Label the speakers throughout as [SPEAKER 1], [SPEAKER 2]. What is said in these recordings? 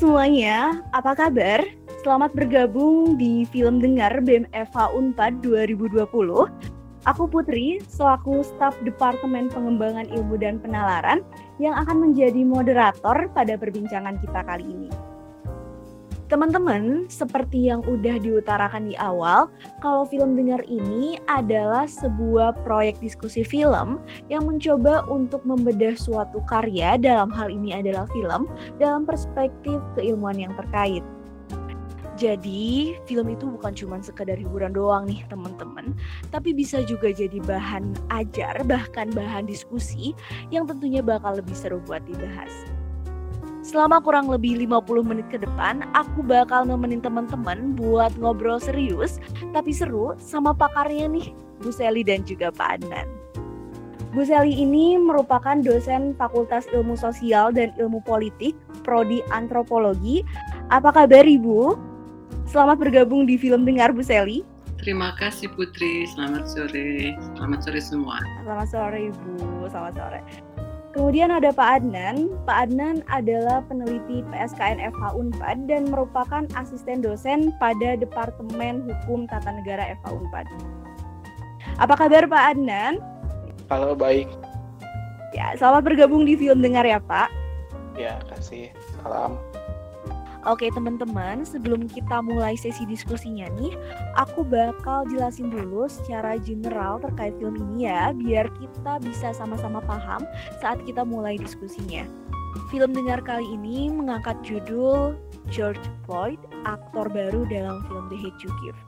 [SPEAKER 1] semuanya, apa kabar? Selamat bergabung di film dengar Eva Unpad 2020. Aku Putri, selaku staf Departemen Pengembangan Ilmu dan Penalaran yang akan menjadi moderator pada perbincangan kita kali ini. Teman-teman, seperti yang udah diutarakan di awal, kalau film dengar ini adalah sebuah proyek diskusi film yang mencoba untuk membedah suatu karya, dalam hal ini adalah film, dalam perspektif keilmuan yang terkait. Jadi, film itu bukan cuma sekedar hiburan doang nih teman-teman, tapi bisa juga jadi bahan ajar, bahkan bahan diskusi yang tentunya bakal lebih seru buat dibahas. Selama kurang lebih 50 menit ke depan, aku bakal nemenin teman-teman buat ngobrol serius, tapi seru sama pakarnya nih, Bu Seli dan juga Pak Adnan. Bu Seli ini merupakan dosen Fakultas Ilmu Sosial dan Ilmu Politik, Prodi Antropologi. Apa kabar Ibu? Selamat bergabung di Film Dengar Bu Seli.
[SPEAKER 2] Terima kasih Putri, selamat sore. Selamat sore semua.
[SPEAKER 1] Selamat sore Ibu, selamat sore. Kemudian ada Pak Adnan. Pak Adnan adalah peneliti PSKN FH Unpad dan merupakan asisten dosen pada Departemen Hukum Tata Negara FH Unpad. Apa kabar Pak Adnan?
[SPEAKER 3] Halo, baik.
[SPEAKER 1] Ya, selamat bergabung di Film Dengar ya Pak.
[SPEAKER 3] Ya, kasih. Salam.
[SPEAKER 1] Oke teman-teman, sebelum kita mulai sesi diskusinya nih, aku bakal jelasin dulu secara general terkait film ini ya, biar kita bisa sama-sama paham saat kita mulai diskusinya. Film dengar kali ini mengangkat judul George Floyd, aktor baru dalam film The Hate You Give.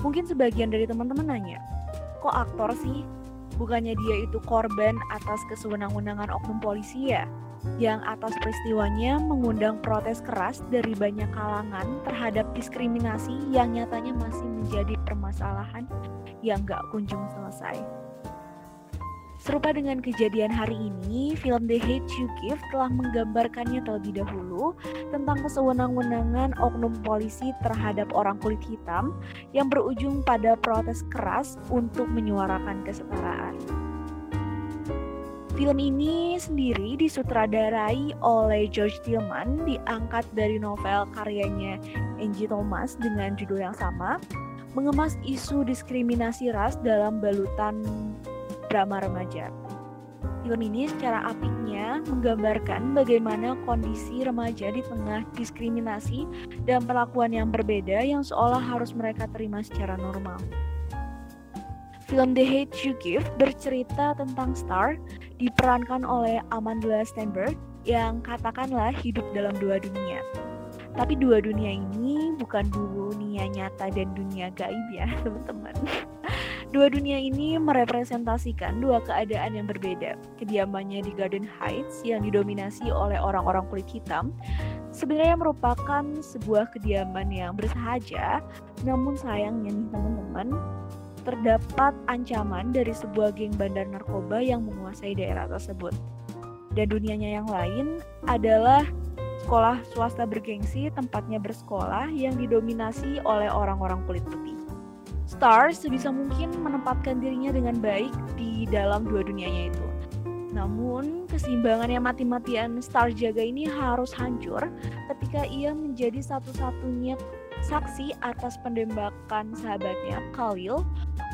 [SPEAKER 1] Mungkin sebagian dari teman-teman nanya, kok aktor sih? Bukannya dia itu korban atas kesewenang-wenangan oknum polisi ya? Yang atas peristiwanya mengundang protes keras dari banyak kalangan terhadap diskriminasi yang nyatanya masih menjadi permasalahan yang gak kunjung selesai. Serupa dengan kejadian hari ini, film The Hate You Give telah menggambarkannya terlebih dahulu tentang kesewenang-wenangan oknum polisi terhadap orang kulit hitam yang berujung pada protes keras untuk menyuarakan kesetaraan. Film ini sendiri disutradarai oleh George Tillman, diangkat dari novel karyanya Angie Thomas dengan judul yang sama, mengemas isu diskriminasi ras dalam balutan drama remaja. Film ini secara apiknya menggambarkan bagaimana kondisi remaja di tengah diskriminasi dan perlakuan yang berbeda yang seolah harus mereka terima secara normal. Film The Hate You Give bercerita tentang Star diperankan oleh Amanda Stenberg yang katakanlah hidup dalam dua dunia. Tapi dua dunia ini bukan dunia nyata dan dunia gaib ya teman-teman. Dua dunia ini merepresentasikan dua keadaan yang berbeda. Kediamannya di Garden Heights yang didominasi oleh orang-orang kulit hitam sebenarnya merupakan sebuah kediaman yang bersahaja, namun sayangnya nih teman-teman, terdapat ancaman dari sebuah geng bandar narkoba yang menguasai daerah tersebut. Dan dunianya yang lain adalah sekolah swasta bergengsi tempatnya bersekolah yang didominasi oleh orang-orang kulit putih. Star sebisa mungkin menempatkan dirinya dengan baik di dalam dua dunianya itu. Namun, keseimbangan yang mati-matian Star jaga ini harus hancur ketika ia menjadi satu-satunya saksi atas penembakan sahabatnya Khalil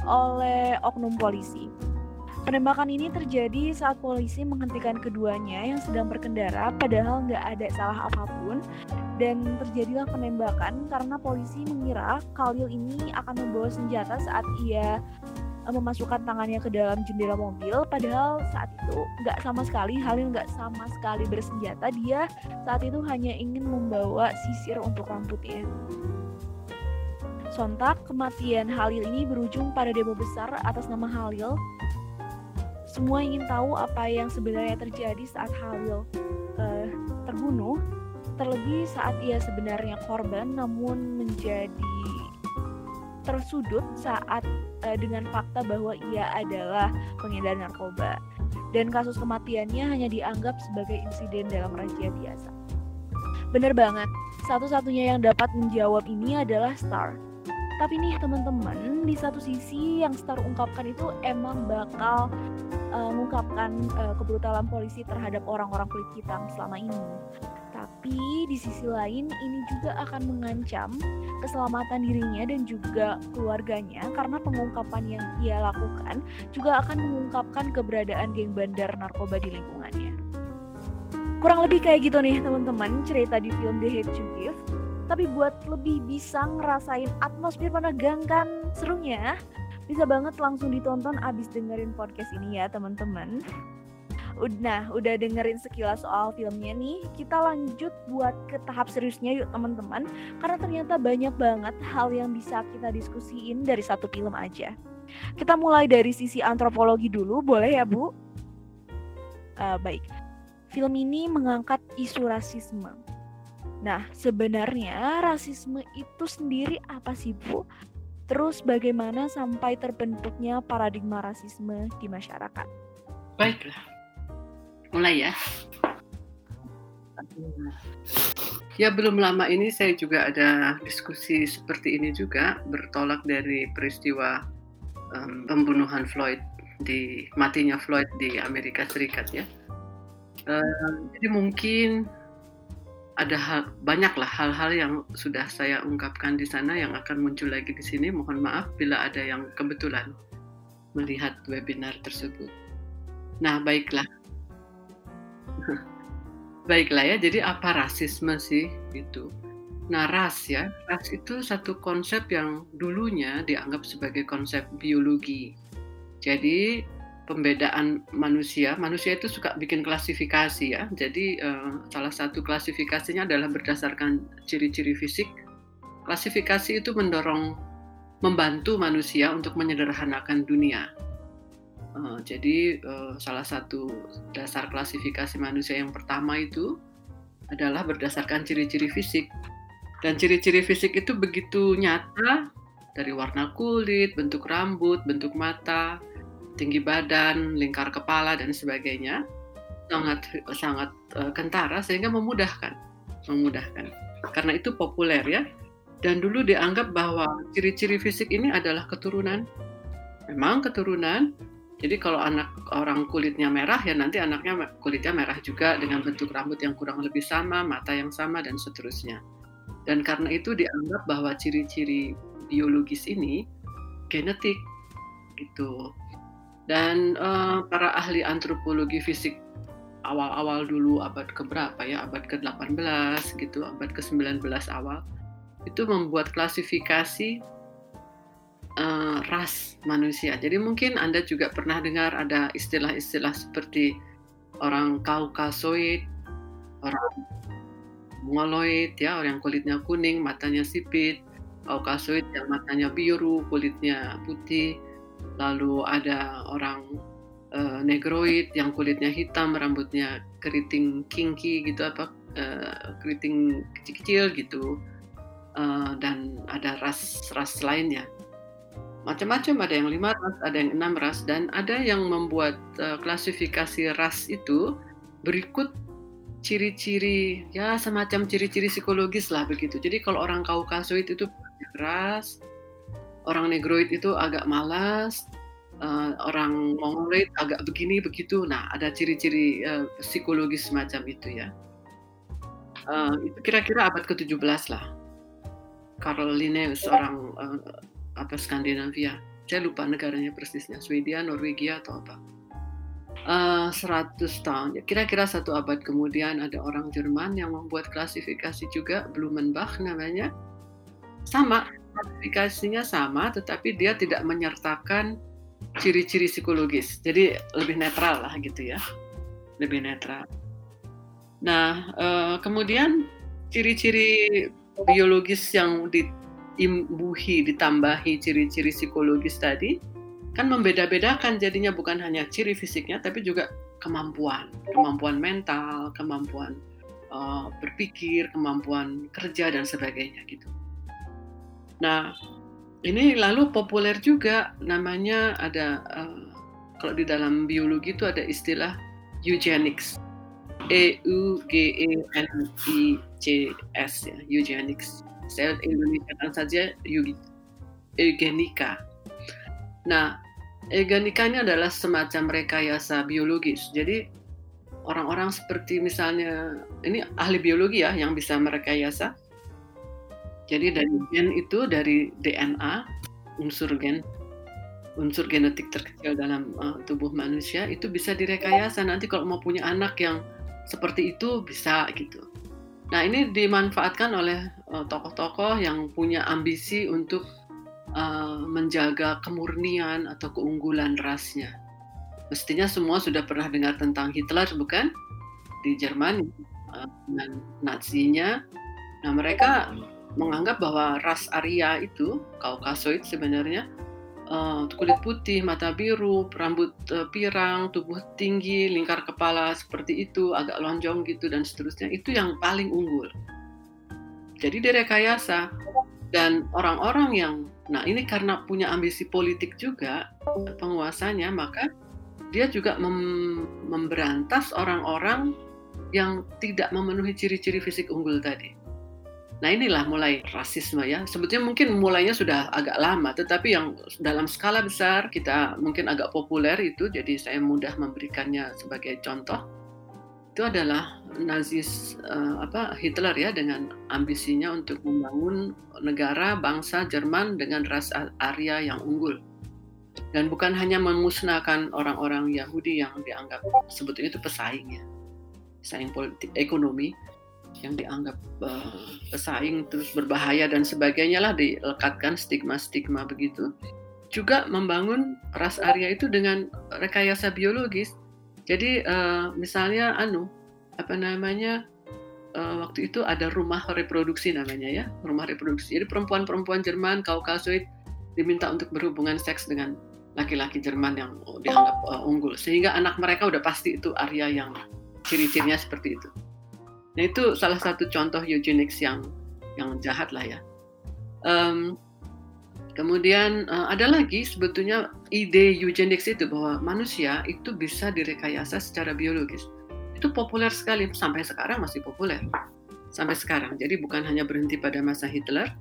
[SPEAKER 1] oleh oknum polisi. Penembakan ini terjadi saat polisi menghentikan keduanya yang sedang berkendara padahal nggak ada salah apa pun dan terjadilah penembakan karena polisi mengira Khalil ini akan membawa senjata saat ia memasukkan tangannya ke dalam jendela mobil padahal saat itu nggak sama sekali Khalil nggak sama sekali bersenjata dia saat itu hanya ingin membawa sisir untuk rambutnya Sontak, kematian Halil ini berujung pada demo besar atas nama Halil. Semua ingin tahu apa yang sebenarnya terjadi saat Halil uh, terbunuh, terlebih saat ia sebenarnya korban namun menjadi tersudut saat uh, dengan fakta bahwa ia adalah pengedar narkoba. Dan kasus kematiannya hanya dianggap sebagai insiden dalam razia biasa. Bener banget, satu-satunya yang dapat menjawab ini adalah Star, tapi nih teman-teman di satu sisi yang Star ungkapkan itu emang bakal uh, mengungkapkan uh, kebrutalan polisi terhadap orang-orang kulit hitam selama ini Tapi di sisi lain ini juga akan mengancam keselamatan dirinya dan juga keluarganya karena pengungkapan yang ia lakukan juga akan mengungkapkan keberadaan geng bandar narkoba di lingkungannya. Kurang lebih kayak gitu nih teman-teman cerita di film The Hate You Give. Tapi buat lebih bisa ngerasain atmosfer menegangkan serunya, bisa banget langsung ditonton abis dengerin podcast ini ya teman-teman. Nah, udah dengerin sekilas soal filmnya nih, kita lanjut buat ke tahap seriusnya yuk teman-teman. Karena ternyata banyak banget hal yang bisa kita diskusiin dari satu film aja. Kita mulai dari sisi antropologi dulu, boleh ya Bu? Uh, baik, film ini mengangkat isu rasisme. Nah, sebenarnya rasisme itu sendiri apa sih Bu? Terus bagaimana sampai terbentuknya paradigma rasisme di masyarakat?
[SPEAKER 2] Baiklah, mulai ya. Ya belum lama ini saya juga ada diskusi seperti ini juga bertolak dari peristiwa um, pembunuhan Floyd di matinya Floyd di Amerika Serikat ya. Uh, jadi mungkin ada hal, banyaklah hal-hal yang sudah saya ungkapkan di sana yang akan muncul lagi di sini. Mohon maaf bila ada yang kebetulan melihat webinar tersebut. Nah, baiklah. Baiklah ya, jadi apa rasisme sih itu? Nah, ras ya, ras itu satu konsep yang dulunya dianggap sebagai konsep biologi. Jadi pembedaan manusia. Manusia itu suka bikin klasifikasi ya. Jadi uh, salah satu klasifikasinya adalah berdasarkan ciri-ciri fisik. Klasifikasi itu mendorong membantu manusia untuk menyederhanakan dunia. Uh, jadi uh, salah satu dasar klasifikasi manusia yang pertama itu adalah berdasarkan ciri-ciri fisik. Dan ciri-ciri fisik itu begitu nyata dari warna kulit, bentuk rambut, bentuk mata, tinggi badan, lingkar kepala dan sebagainya sangat sangat uh, kentara sehingga memudahkan memudahkan. Karena itu populer ya. Dan dulu dianggap bahwa ciri-ciri fisik ini adalah keturunan. Memang keturunan jadi kalau anak orang kulitnya merah ya nanti anaknya kulitnya merah juga dengan bentuk rambut yang kurang lebih sama mata yang sama dan seterusnya. Dan karena itu dianggap bahwa ciri-ciri biologis ini genetik gitu. Dan uh, para ahli antropologi fisik awal-awal dulu abad keberapa ya, abad ke-18 gitu, abad ke-19 awal, itu membuat klasifikasi uh, ras manusia. Jadi mungkin Anda juga pernah dengar ada istilah-istilah seperti orang Kaukasoid, orang Mongoloid ya, orang kulitnya kuning, matanya sipit, Kaukasoid yang matanya biru, kulitnya putih, lalu ada orang uh, negroid yang kulitnya hitam, rambutnya keriting kinky gitu apa uh, keriting kecil-kecil gitu, uh, dan ada ras-ras lainnya. Macam-macam ada yang lima ras, ada yang enam ras, dan ada yang membuat uh, klasifikasi ras itu berikut ciri-ciri ya semacam ciri-ciri psikologis lah begitu. Jadi kalau orang Kaukasoid itu ras, orang negroid itu agak malas, uh, orang mongoloid agak begini begitu. Nah, ada ciri-ciri uh, psikologis semacam itu ya. Uh, itu kira-kira abad ke-17 lah. Karl Linnaeus orang apa Skandinavia. Saya lupa negaranya persisnya, Swedia, Norwegia atau apa. Uh, 100 tahun, ya, kira-kira satu abad kemudian ada orang Jerman yang membuat klasifikasi juga, Blumenbach namanya. Sama, klasifikasinya sama, tetapi dia tidak menyertakan ciri-ciri psikologis. Jadi lebih netral lah gitu ya, lebih netral. Nah, eh, kemudian ciri-ciri biologis yang diimbuhi, ditambahi ciri-ciri psikologis tadi, kan membeda-bedakan jadinya bukan hanya ciri fisiknya, tapi juga kemampuan, kemampuan mental, kemampuan uh, berpikir, kemampuan kerja dan sebagainya gitu. Nah, ini lalu populer juga namanya ada uh, kalau di dalam biologi itu ada istilah eugenics. E U G E N I C S ya, eugenics. Saya Indonesia kan saja eugenika. Nah, eugenika ini adalah semacam rekayasa biologis. Jadi orang-orang seperti misalnya ini ahli biologi ya yang bisa merekayasa. Jadi dari gen itu dari DNA unsur gen unsur genetik terkecil dalam uh, tubuh manusia itu bisa direkayasa nanti kalau mau punya anak yang seperti itu bisa gitu. Nah ini dimanfaatkan oleh tokoh tokoh-tokoh yang punya ambisi untuk uh, menjaga kemurnian atau keunggulan rasnya. Mestinya semua sudah pernah dengar tentang Hitler bukan? Di Jerman uh, dengan Nazinya. Nah mereka menganggap bahwa ras Arya itu Kaukasoid sebenarnya uh, kulit putih, mata biru, rambut uh, pirang, tubuh tinggi, lingkar kepala seperti itu, agak lonjong gitu dan seterusnya, itu yang paling unggul. Jadi direkayasa dan orang-orang yang, nah ini karena punya ambisi politik juga penguasanya, maka dia juga mem memberantas orang-orang yang tidak memenuhi ciri-ciri fisik unggul tadi. Nah inilah mulai rasisme ya. Sebetulnya mungkin mulainya sudah agak lama, tetapi yang dalam skala besar kita mungkin agak populer itu, jadi saya mudah memberikannya sebagai contoh. Itu adalah Nazis uh, apa Hitler ya dengan ambisinya untuk membangun negara bangsa Jerman dengan ras Arya yang unggul. Dan bukan hanya memusnahkan orang-orang Yahudi yang dianggap sebetulnya itu pesaing ya, pesaing politik ekonomi, yang dianggap uh, pesaing terus berbahaya dan sebagainya lah dilekatkan stigma-stigma begitu. Juga membangun ras Arya itu dengan rekayasa biologis. Jadi uh, misalnya anu apa namanya uh, waktu itu ada rumah reproduksi namanya ya, rumah reproduksi. Jadi perempuan-perempuan Jerman Kaukasoid diminta untuk berhubungan seks dengan laki-laki Jerman yang dianggap uh, unggul sehingga anak mereka udah pasti itu Arya yang ciri-cirinya seperti itu. Nah itu salah satu contoh eugenics yang yang jahat lah ya. Um, kemudian uh, ada lagi sebetulnya ide eugenics itu bahwa manusia itu bisa direkayasa secara biologis. Itu populer sekali sampai sekarang masih populer sampai sekarang. Jadi bukan hanya berhenti pada masa Hitler.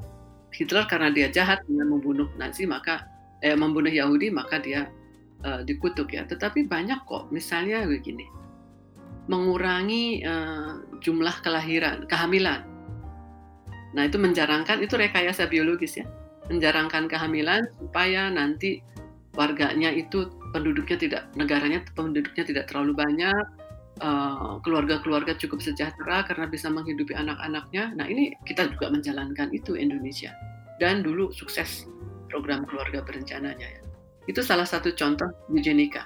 [SPEAKER 2] Hitler karena dia jahat dengan membunuh Nazi maka eh, membunuh Yahudi maka dia uh, dikutuk ya. Tetapi banyak kok misalnya begini mengurangi uh, jumlah kelahiran, kehamilan. Nah, itu menjarangkan itu rekayasa biologis ya. Menjarangkan kehamilan supaya nanti warganya itu penduduknya tidak negaranya penduduknya tidak terlalu banyak, uh, keluarga-keluarga cukup sejahtera karena bisa menghidupi anak-anaknya. Nah, ini kita juga menjalankan itu Indonesia. Dan dulu sukses program keluarga berencananya ya. Itu salah satu contoh eugenika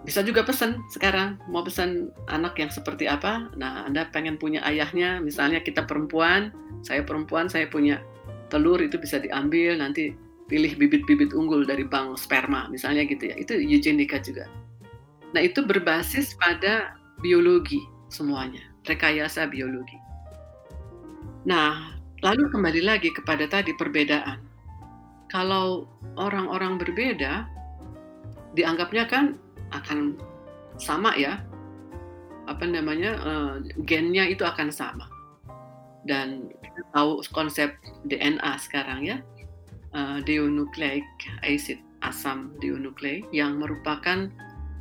[SPEAKER 2] bisa juga pesan sekarang mau pesan anak yang seperti apa? Nah anda pengen punya ayahnya misalnya kita perempuan saya perempuan saya punya telur itu bisa diambil nanti pilih bibit-bibit unggul dari bank sperma misalnya gitu ya. Itu eugenika juga. Nah itu berbasis pada biologi semuanya rekayasa biologi. Nah lalu kembali lagi kepada tadi perbedaan. Kalau orang-orang berbeda dianggapnya kan akan sama ya. Apa namanya uh, gennya itu akan sama. Dan kita tahu konsep DNA sekarang ya uh, deonucleic acid asam deonucleic yang merupakan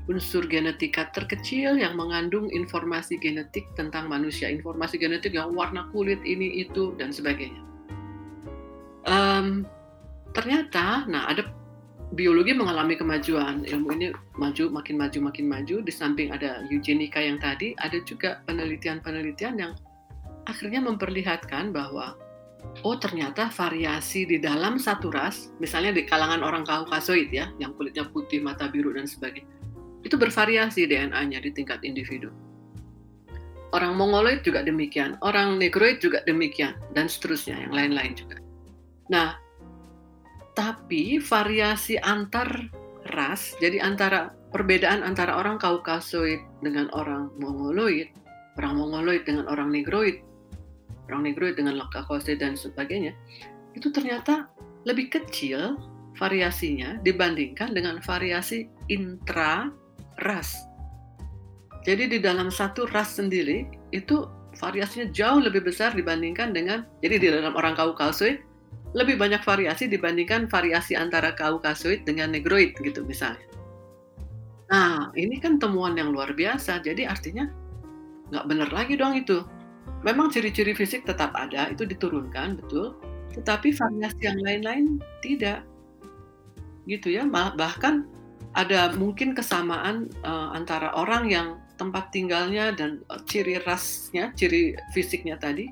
[SPEAKER 2] unsur genetika terkecil yang mengandung informasi genetik tentang manusia. Informasi genetik yang warna kulit ini itu dan sebagainya. Um, ternyata nah ada biologi mengalami kemajuan, ilmu ini maju, makin maju, makin maju. Di samping ada eugenika yang tadi, ada juga penelitian-penelitian yang akhirnya memperlihatkan bahwa oh ternyata variasi di dalam satu ras, misalnya di kalangan orang Kaukasoid ya, yang kulitnya putih, mata biru dan sebagainya, itu bervariasi DNA-nya di tingkat individu. Orang Mongoloid juga demikian, orang Negroid juga demikian, dan seterusnya, yang lain-lain juga. Nah, tapi variasi antar ras, jadi antara perbedaan antara orang Kaukasoid dengan orang Mongoloid, orang Mongoloid dengan orang Negroid, orang Negroid dengan Kaukasoid dan sebagainya, itu ternyata lebih kecil variasinya dibandingkan dengan variasi intra ras. Jadi di dalam satu ras sendiri itu variasinya jauh lebih besar dibandingkan dengan jadi di dalam orang Kaukasoid lebih banyak variasi dibandingkan variasi antara Kaukasoid dengan Negroid gitu misalnya. Nah, ini kan temuan yang luar biasa. Jadi artinya nggak benar lagi dong itu. Memang ciri-ciri fisik tetap ada, itu diturunkan, betul. Tetapi variasi yang lain-lain tidak. Gitu ya. Bahkan ada mungkin kesamaan uh, antara orang yang tempat tinggalnya dan uh, ciri rasnya, ciri fisiknya tadi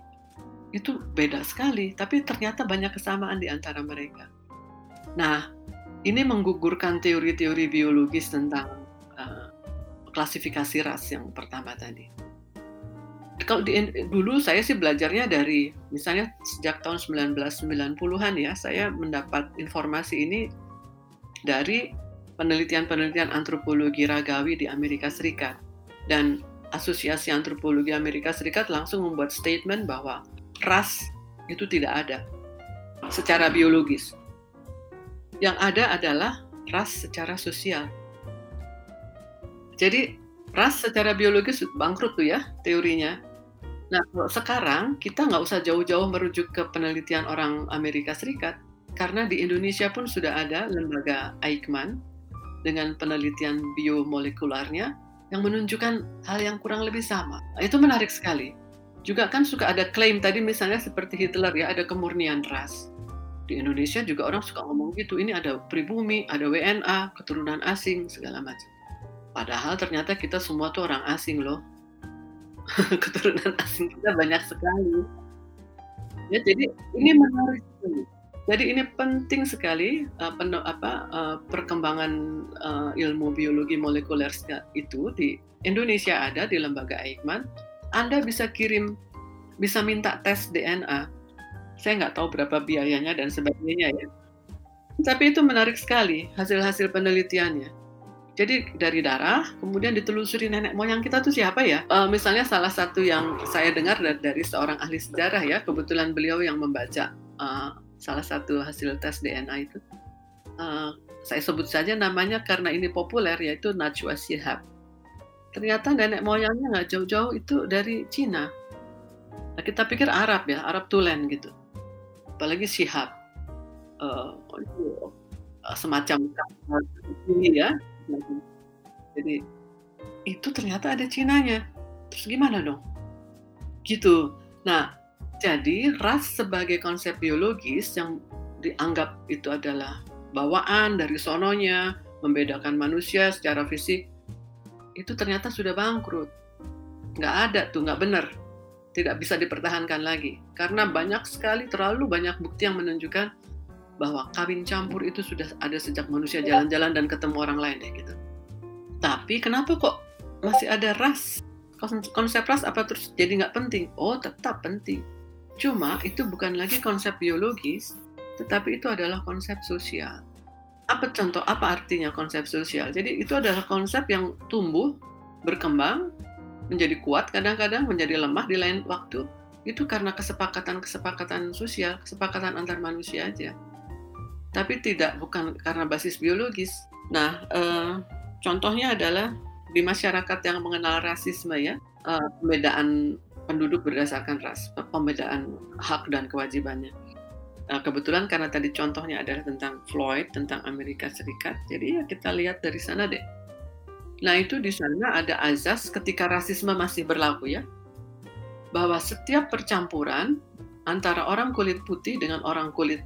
[SPEAKER 2] itu beda sekali, tapi ternyata banyak kesamaan di antara mereka. Nah, ini menggugurkan teori-teori biologis tentang uh, klasifikasi ras yang pertama tadi. Kalau di, dulu saya sih belajarnya dari misalnya sejak tahun 1990-an ya, saya mendapat informasi ini dari penelitian-penelitian antropologi ragawi di Amerika Serikat. Dan Asosiasi Antropologi Amerika Serikat langsung membuat statement bahwa ras itu tidak ada secara biologis. Yang ada adalah ras secara sosial. Jadi ras secara biologis bangkrut tuh ya teorinya. Nah sekarang kita nggak usah jauh-jauh merujuk ke penelitian orang Amerika Serikat karena di Indonesia pun sudah ada lembaga Eichmann dengan penelitian biomolekularnya yang menunjukkan hal yang kurang lebih sama. Itu menarik sekali. Juga kan suka ada klaim tadi misalnya seperti Hitler ya, ada kemurnian ras. Di Indonesia juga orang suka ngomong gitu, ini ada pribumi, ada WNA, keturunan asing, segala macam. Padahal ternyata kita semua tuh orang asing loh. keturunan asing kita banyak sekali. Ya, jadi ini menarik jadi ini penting sekali uh, apa, uh, perkembangan uh, ilmu biologi molekuler itu di Indonesia ada di lembaga Eichmann. Anda bisa kirim, bisa minta tes DNA. Saya nggak tahu berapa biayanya dan sebagainya ya. Tapi itu menarik sekali hasil-hasil penelitiannya. Jadi dari darah, kemudian ditelusuri nenek moyang kita tuh siapa ya? Uh, misalnya salah satu yang saya dengar dari, seorang ahli sejarah ya, kebetulan beliau yang membaca uh, salah satu hasil tes DNA itu. Uh, saya sebut saja namanya karena ini populer yaitu Najwa Shihab. Ternyata nenek moyangnya nggak jauh-jauh itu dari Cina. Nah, kita pikir Arab ya, Arab Tulen gitu. Apalagi Shihab. Uh, semacam ini ya. Jadi itu ternyata ada Cinanya. Terus gimana dong? Gitu. Nah, jadi ras sebagai konsep biologis yang dianggap itu adalah bawaan dari sononya, membedakan manusia secara fisik, itu ternyata sudah bangkrut. Nggak ada tuh, nggak benar. Tidak bisa dipertahankan lagi. Karena banyak sekali, terlalu banyak bukti yang menunjukkan bahwa kawin campur itu sudah ada sejak manusia jalan-jalan dan ketemu orang lain ya gitu. Tapi kenapa kok masih ada ras? Konsep ras apa terus jadi nggak penting? Oh tetap penting Cuma itu bukan lagi konsep biologis, tetapi itu adalah konsep sosial. Apa contoh, apa artinya konsep sosial? Jadi itu adalah konsep yang tumbuh, berkembang, menjadi kuat, kadang-kadang menjadi lemah di lain waktu. Itu karena kesepakatan-kesepakatan sosial, kesepakatan antar manusia aja. Tapi tidak bukan karena basis biologis. Nah, eh, contohnya adalah di masyarakat yang mengenal rasisme ya, eh, pembedaan penduduk berdasarkan ras, pembedaan hak dan kewajibannya. Nah, kebetulan karena tadi contohnya adalah tentang Floyd, tentang Amerika Serikat, jadi ya kita lihat dari sana deh. Nah itu di sana ada azas ketika rasisme masih berlaku ya, bahwa setiap percampuran antara orang kulit putih dengan orang kulit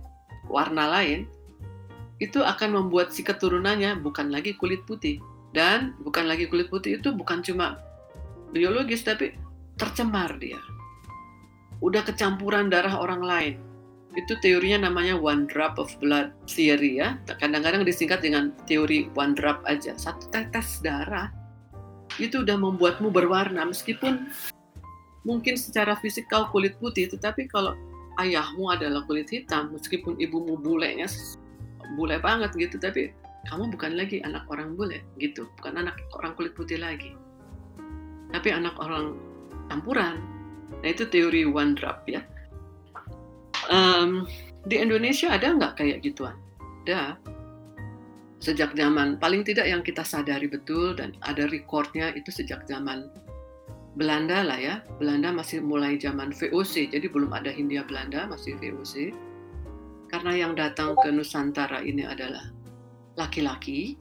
[SPEAKER 2] warna lain, itu akan membuat si keturunannya bukan lagi kulit putih. Dan bukan lagi kulit putih itu bukan cuma biologis, tapi tercemar dia. Udah kecampuran darah orang lain. Itu teorinya namanya one drop of blood theory ya. Kadang-kadang disingkat dengan teori one drop aja. Satu tetes darah itu udah membuatmu berwarna meskipun mungkin secara fisik kau kulit putih tetapi kalau ayahmu adalah kulit hitam meskipun ibumu bulenya bule banget gitu tapi kamu bukan lagi anak orang bule gitu bukan anak orang kulit putih lagi tapi anak orang campuran. Nah itu teori one drop ya. Um, di Indonesia ada nggak kayak gituan? Ada. Sejak zaman paling tidak yang kita sadari betul dan ada recordnya itu sejak zaman Belanda lah ya. Belanda masih mulai zaman VOC, jadi belum ada Hindia Belanda, masih VOC. Karena yang datang ke Nusantara ini adalah laki-laki,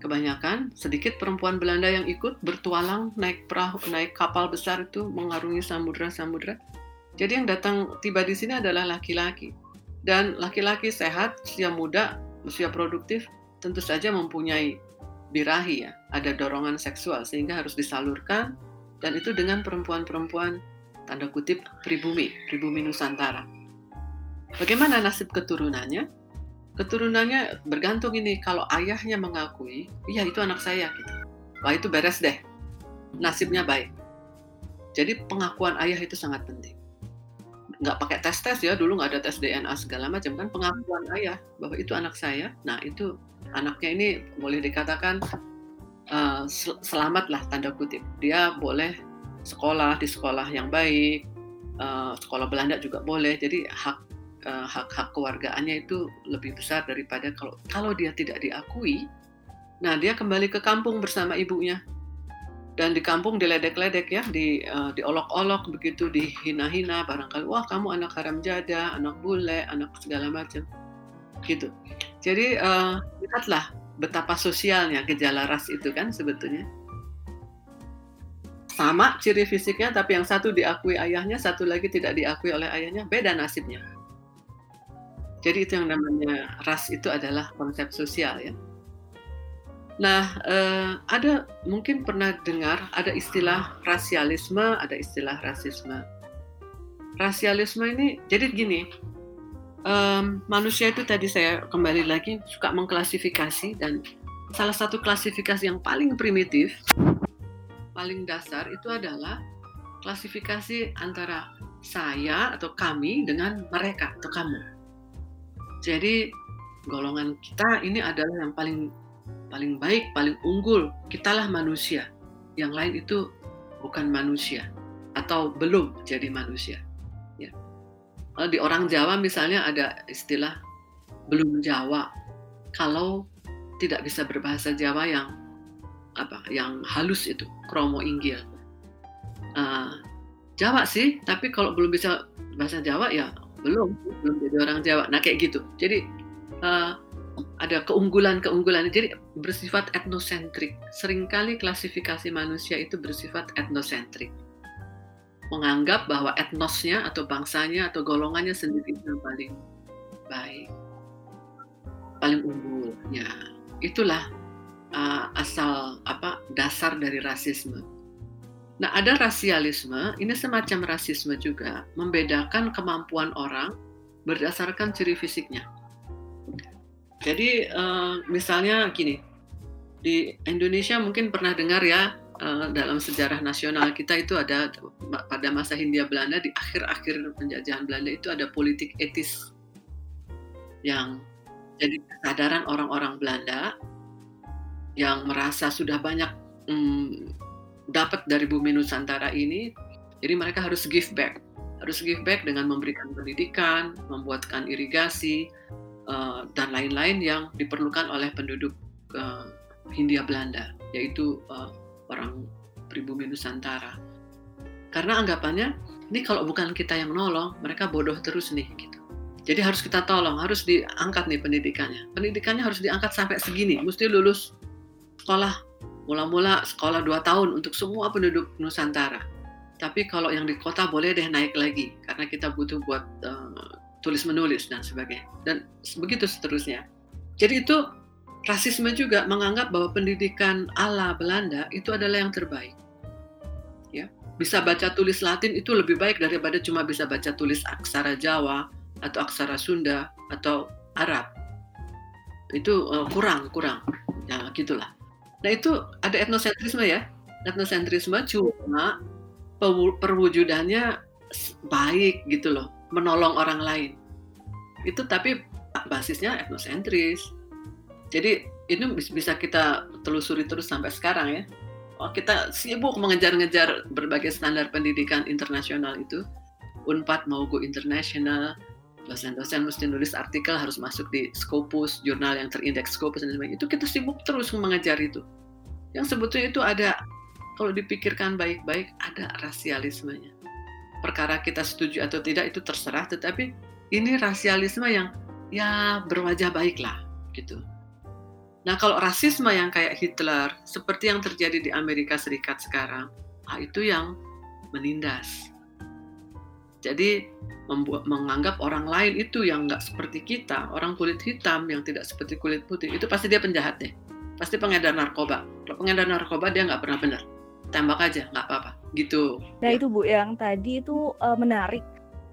[SPEAKER 2] kebanyakan sedikit perempuan Belanda yang ikut bertualang naik perahu naik kapal besar itu mengarungi samudra-samudra. Jadi yang datang tiba di sini adalah laki-laki dan laki-laki sehat, usia muda, usia produktif tentu saja mempunyai birahi ya, ada dorongan seksual sehingga harus disalurkan dan itu dengan perempuan-perempuan tanda kutip pribumi, pribumi Nusantara. Bagaimana nasib keturunannya? Keturunannya bergantung ini kalau ayahnya mengakui, iya itu anak saya gitu. Wah itu beres deh. Nasibnya baik. Jadi pengakuan ayah itu sangat penting. Nggak pakai tes-tes ya, dulu nggak ada tes DNA segala macam kan pengakuan ayah bahwa itu anak saya. Nah itu anaknya ini boleh dikatakan uh, selamat lah tanda kutip. Dia boleh sekolah di sekolah yang baik, uh, sekolah Belanda juga boleh. Jadi hak Eh, hak-hak kewargaannya itu lebih besar daripada kalau kalau dia tidak diakui. Nah, dia kembali ke kampung bersama ibunya. Dan di kampung diledek-ledek ya, di uh, diolok-olok begitu, dihina-hina barangkali wah kamu anak haram jada, anak bule, anak segala macam. Gitu. Jadi uh, lihatlah betapa sosialnya gejala ras itu kan sebetulnya sama ciri fisiknya tapi yang satu diakui ayahnya satu lagi tidak diakui oleh ayahnya beda nasibnya jadi itu yang namanya ras itu adalah konsep sosial ya. Nah, eh, ada mungkin pernah dengar ada istilah rasialisme, ada istilah rasisme. Rasialisme ini jadi gini, um, manusia itu tadi saya kembali lagi suka mengklasifikasi dan salah satu klasifikasi yang paling primitif, paling dasar itu adalah klasifikasi antara saya atau kami dengan mereka atau kamu. Jadi golongan kita ini adalah yang paling paling baik, paling unggul. Kitalah manusia. Yang lain itu bukan manusia atau belum jadi manusia. Ya. Di orang Jawa misalnya ada istilah belum Jawa. Kalau tidak bisa berbahasa Jawa yang apa, yang halus itu kromo inggil. Uh, Jawa sih, tapi kalau belum bisa bahasa Jawa ya belum belum jadi orang Jawa nah kayak gitu jadi uh, ada keunggulan-keunggulan. Jadi bersifat etnosentrik. Seringkali klasifikasi manusia itu bersifat etnosentrik. Menganggap bahwa etnosnya atau bangsanya atau golongannya sendiri yang paling baik. Paling unggul ya itulah uh, asal apa dasar dari rasisme. Nah, ada rasialisme, ini semacam rasisme juga, membedakan kemampuan orang berdasarkan ciri fisiknya. Jadi, uh, misalnya gini, di Indonesia mungkin pernah dengar ya, uh, dalam sejarah nasional kita itu ada pada masa Hindia Belanda di akhir-akhir penjajahan Belanda itu ada politik etis yang jadi kesadaran orang-orang Belanda yang merasa sudah banyak hmm, dapat dari bumi Nusantara ini, jadi mereka harus give back. Harus give back dengan memberikan pendidikan, membuatkan irigasi, uh, dan lain-lain yang diperlukan oleh penduduk uh, Hindia Belanda, yaitu uh, orang pribumi Nusantara. Karena anggapannya, ini kalau bukan kita yang nolong, mereka bodoh terus nih. Gitu. Jadi harus kita tolong, harus diangkat nih pendidikannya. Pendidikannya harus diangkat sampai segini, mesti lulus sekolah mula-mula sekolah 2 tahun untuk semua penduduk Nusantara. Tapi kalau yang di kota boleh deh naik lagi karena kita butuh buat uh, tulis menulis dan sebagainya. Dan begitu seterusnya. Jadi itu rasisme juga menganggap bahwa pendidikan ala Belanda itu adalah yang terbaik. Ya, bisa baca tulis Latin itu lebih baik daripada cuma bisa baca tulis aksara Jawa atau aksara Sunda atau Arab. Itu uh, kurang, kurang. Ya, gitulah. Nah itu ada etnosentrisme ya, etnosentrisme cuma perwujudannya baik gitu loh, menolong orang lain. Itu tapi basisnya etnosentris. Jadi ini bisa kita telusuri terus sampai sekarang ya. Oh, kita sibuk mengejar-ngejar berbagai standar pendidikan internasional itu. Unpad mau go internasional, dosen-dosen mesti nulis artikel harus masuk di Scopus, jurnal yang terindeks Scopus dan sebagainya. Itu kita sibuk terus mengejar itu. Yang sebetulnya itu ada, kalau dipikirkan baik-baik, ada rasialismenya. Perkara kita setuju atau tidak itu terserah, tetapi ini rasialisme yang ya berwajah baik lah, gitu. Nah, kalau rasisme yang kayak Hitler, seperti yang terjadi di Amerika Serikat sekarang, ah, itu yang menindas. Jadi membuat, menganggap orang lain itu yang nggak seperti kita, orang kulit hitam yang tidak seperti kulit putih, itu pasti dia penjahat deh. Pasti pengedar narkoba. Kalau pengedar narkoba dia nggak pernah benar. Tembak aja, nggak apa-apa. Gitu.
[SPEAKER 1] Nah itu Bu, yang tadi itu uh, menarik.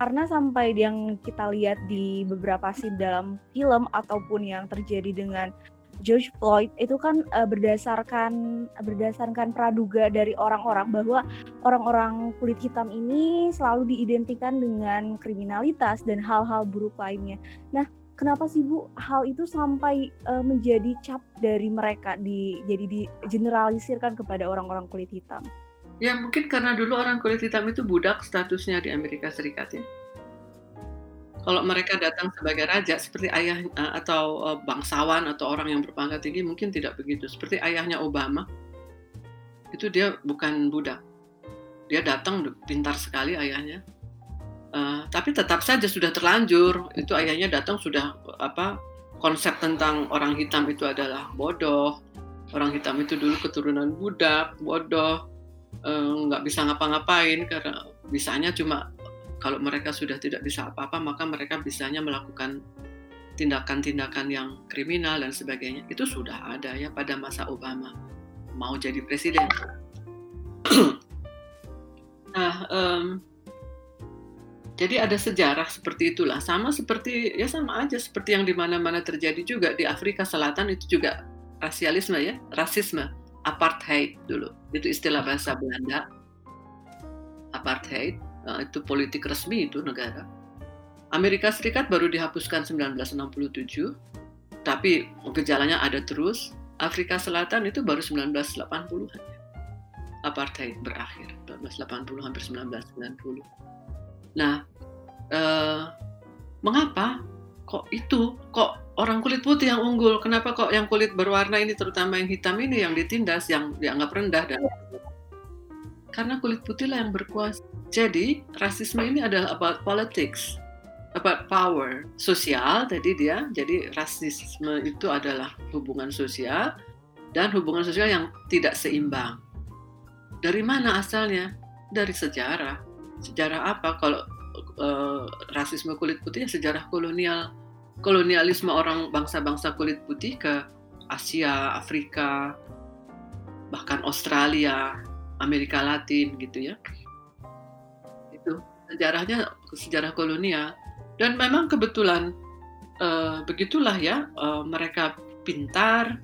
[SPEAKER 1] Karena sampai yang kita lihat di beberapa scene dalam film ataupun yang terjadi dengan George Floyd itu kan uh, berdasarkan berdasarkan praduga dari orang-orang bahwa orang-orang kulit hitam ini selalu diidentikan dengan kriminalitas dan hal-hal buruk lainnya. Nah, kenapa sih Bu hal itu sampai uh, menjadi cap dari mereka di jadi digeneralisirkan kepada orang-orang kulit hitam?
[SPEAKER 2] Ya mungkin karena dulu orang kulit hitam itu budak statusnya di Amerika Serikat ya. Kalau mereka datang sebagai raja seperti ayah eh, atau eh, bangsawan atau orang yang berpangkat tinggi mungkin tidak begitu. Seperti ayahnya Obama itu dia bukan budak. Dia datang pintar sekali ayahnya uh, tapi tetap saja sudah terlanjur itu ayahnya datang sudah apa konsep tentang orang hitam itu adalah bodoh orang hitam itu dulu keturunan budak bodoh nggak uh, bisa ngapa-ngapain karena bisanya cuma kalau mereka sudah tidak bisa apa-apa, maka mereka bisanya melakukan tindakan-tindakan yang kriminal dan sebagainya. Itu sudah ada ya pada masa Obama mau jadi presiden. nah, um, jadi ada sejarah seperti itulah. Sama seperti ya sama aja seperti yang di mana-mana terjadi juga di Afrika Selatan itu juga rasialisme ya, rasisme, apartheid dulu. Itu istilah bahasa Belanda. Apartheid Nah, itu politik resmi itu negara. Amerika Serikat baru dihapuskan 1967, tapi gejalanya ada terus. Afrika Selatan itu baru 1980-an. Apartheid berakhir 1980 hampir 1990. Nah, eh, mengapa kok itu kok orang kulit putih yang unggul? Kenapa kok yang kulit berwarna ini terutama yang hitam ini yang ditindas, yang dianggap rendah dan karena kulit putih lah yang berkuasa. Jadi rasisme ini adalah about politics, about power, sosial tadi dia. Jadi rasisme itu adalah hubungan sosial dan hubungan sosial yang tidak seimbang. Dari mana asalnya? Dari sejarah. Sejarah apa? Kalau uh, rasisme kulit putih ya sejarah kolonial, kolonialisme orang bangsa-bangsa kulit putih ke Asia, Afrika, bahkan Australia, Amerika Latin gitu ya. Itu sejarahnya sejarah kolonial. Dan memang kebetulan uh, begitulah ya uh, mereka pintar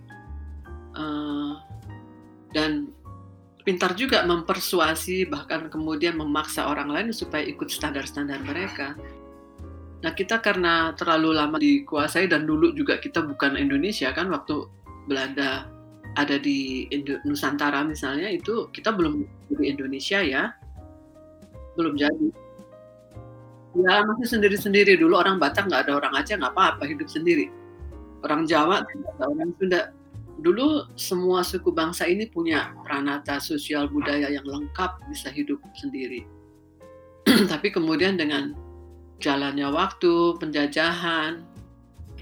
[SPEAKER 2] uh, dan pintar juga mempersuasi bahkan kemudian memaksa orang lain supaya ikut standar-standar mereka. Nah kita karena terlalu lama dikuasai dan dulu juga kita bukan Indonesia kan waktu Belanda ada di Indo Nusantara misalnya itu kita belum di Indonesia ya. Belum jadi. Ya masih sendiri-sendiri. Dulu orang Batak nggak ada orang Aceh nggak apa-apa hidup sendiri. Orang Jawa tidak ada orang Sunda dulu semua suku bangsa ini punya pranata sosial budaya yang lengkap bisa hidup sendiri. Tapi kemudian dengan jalannya waktu penjajahan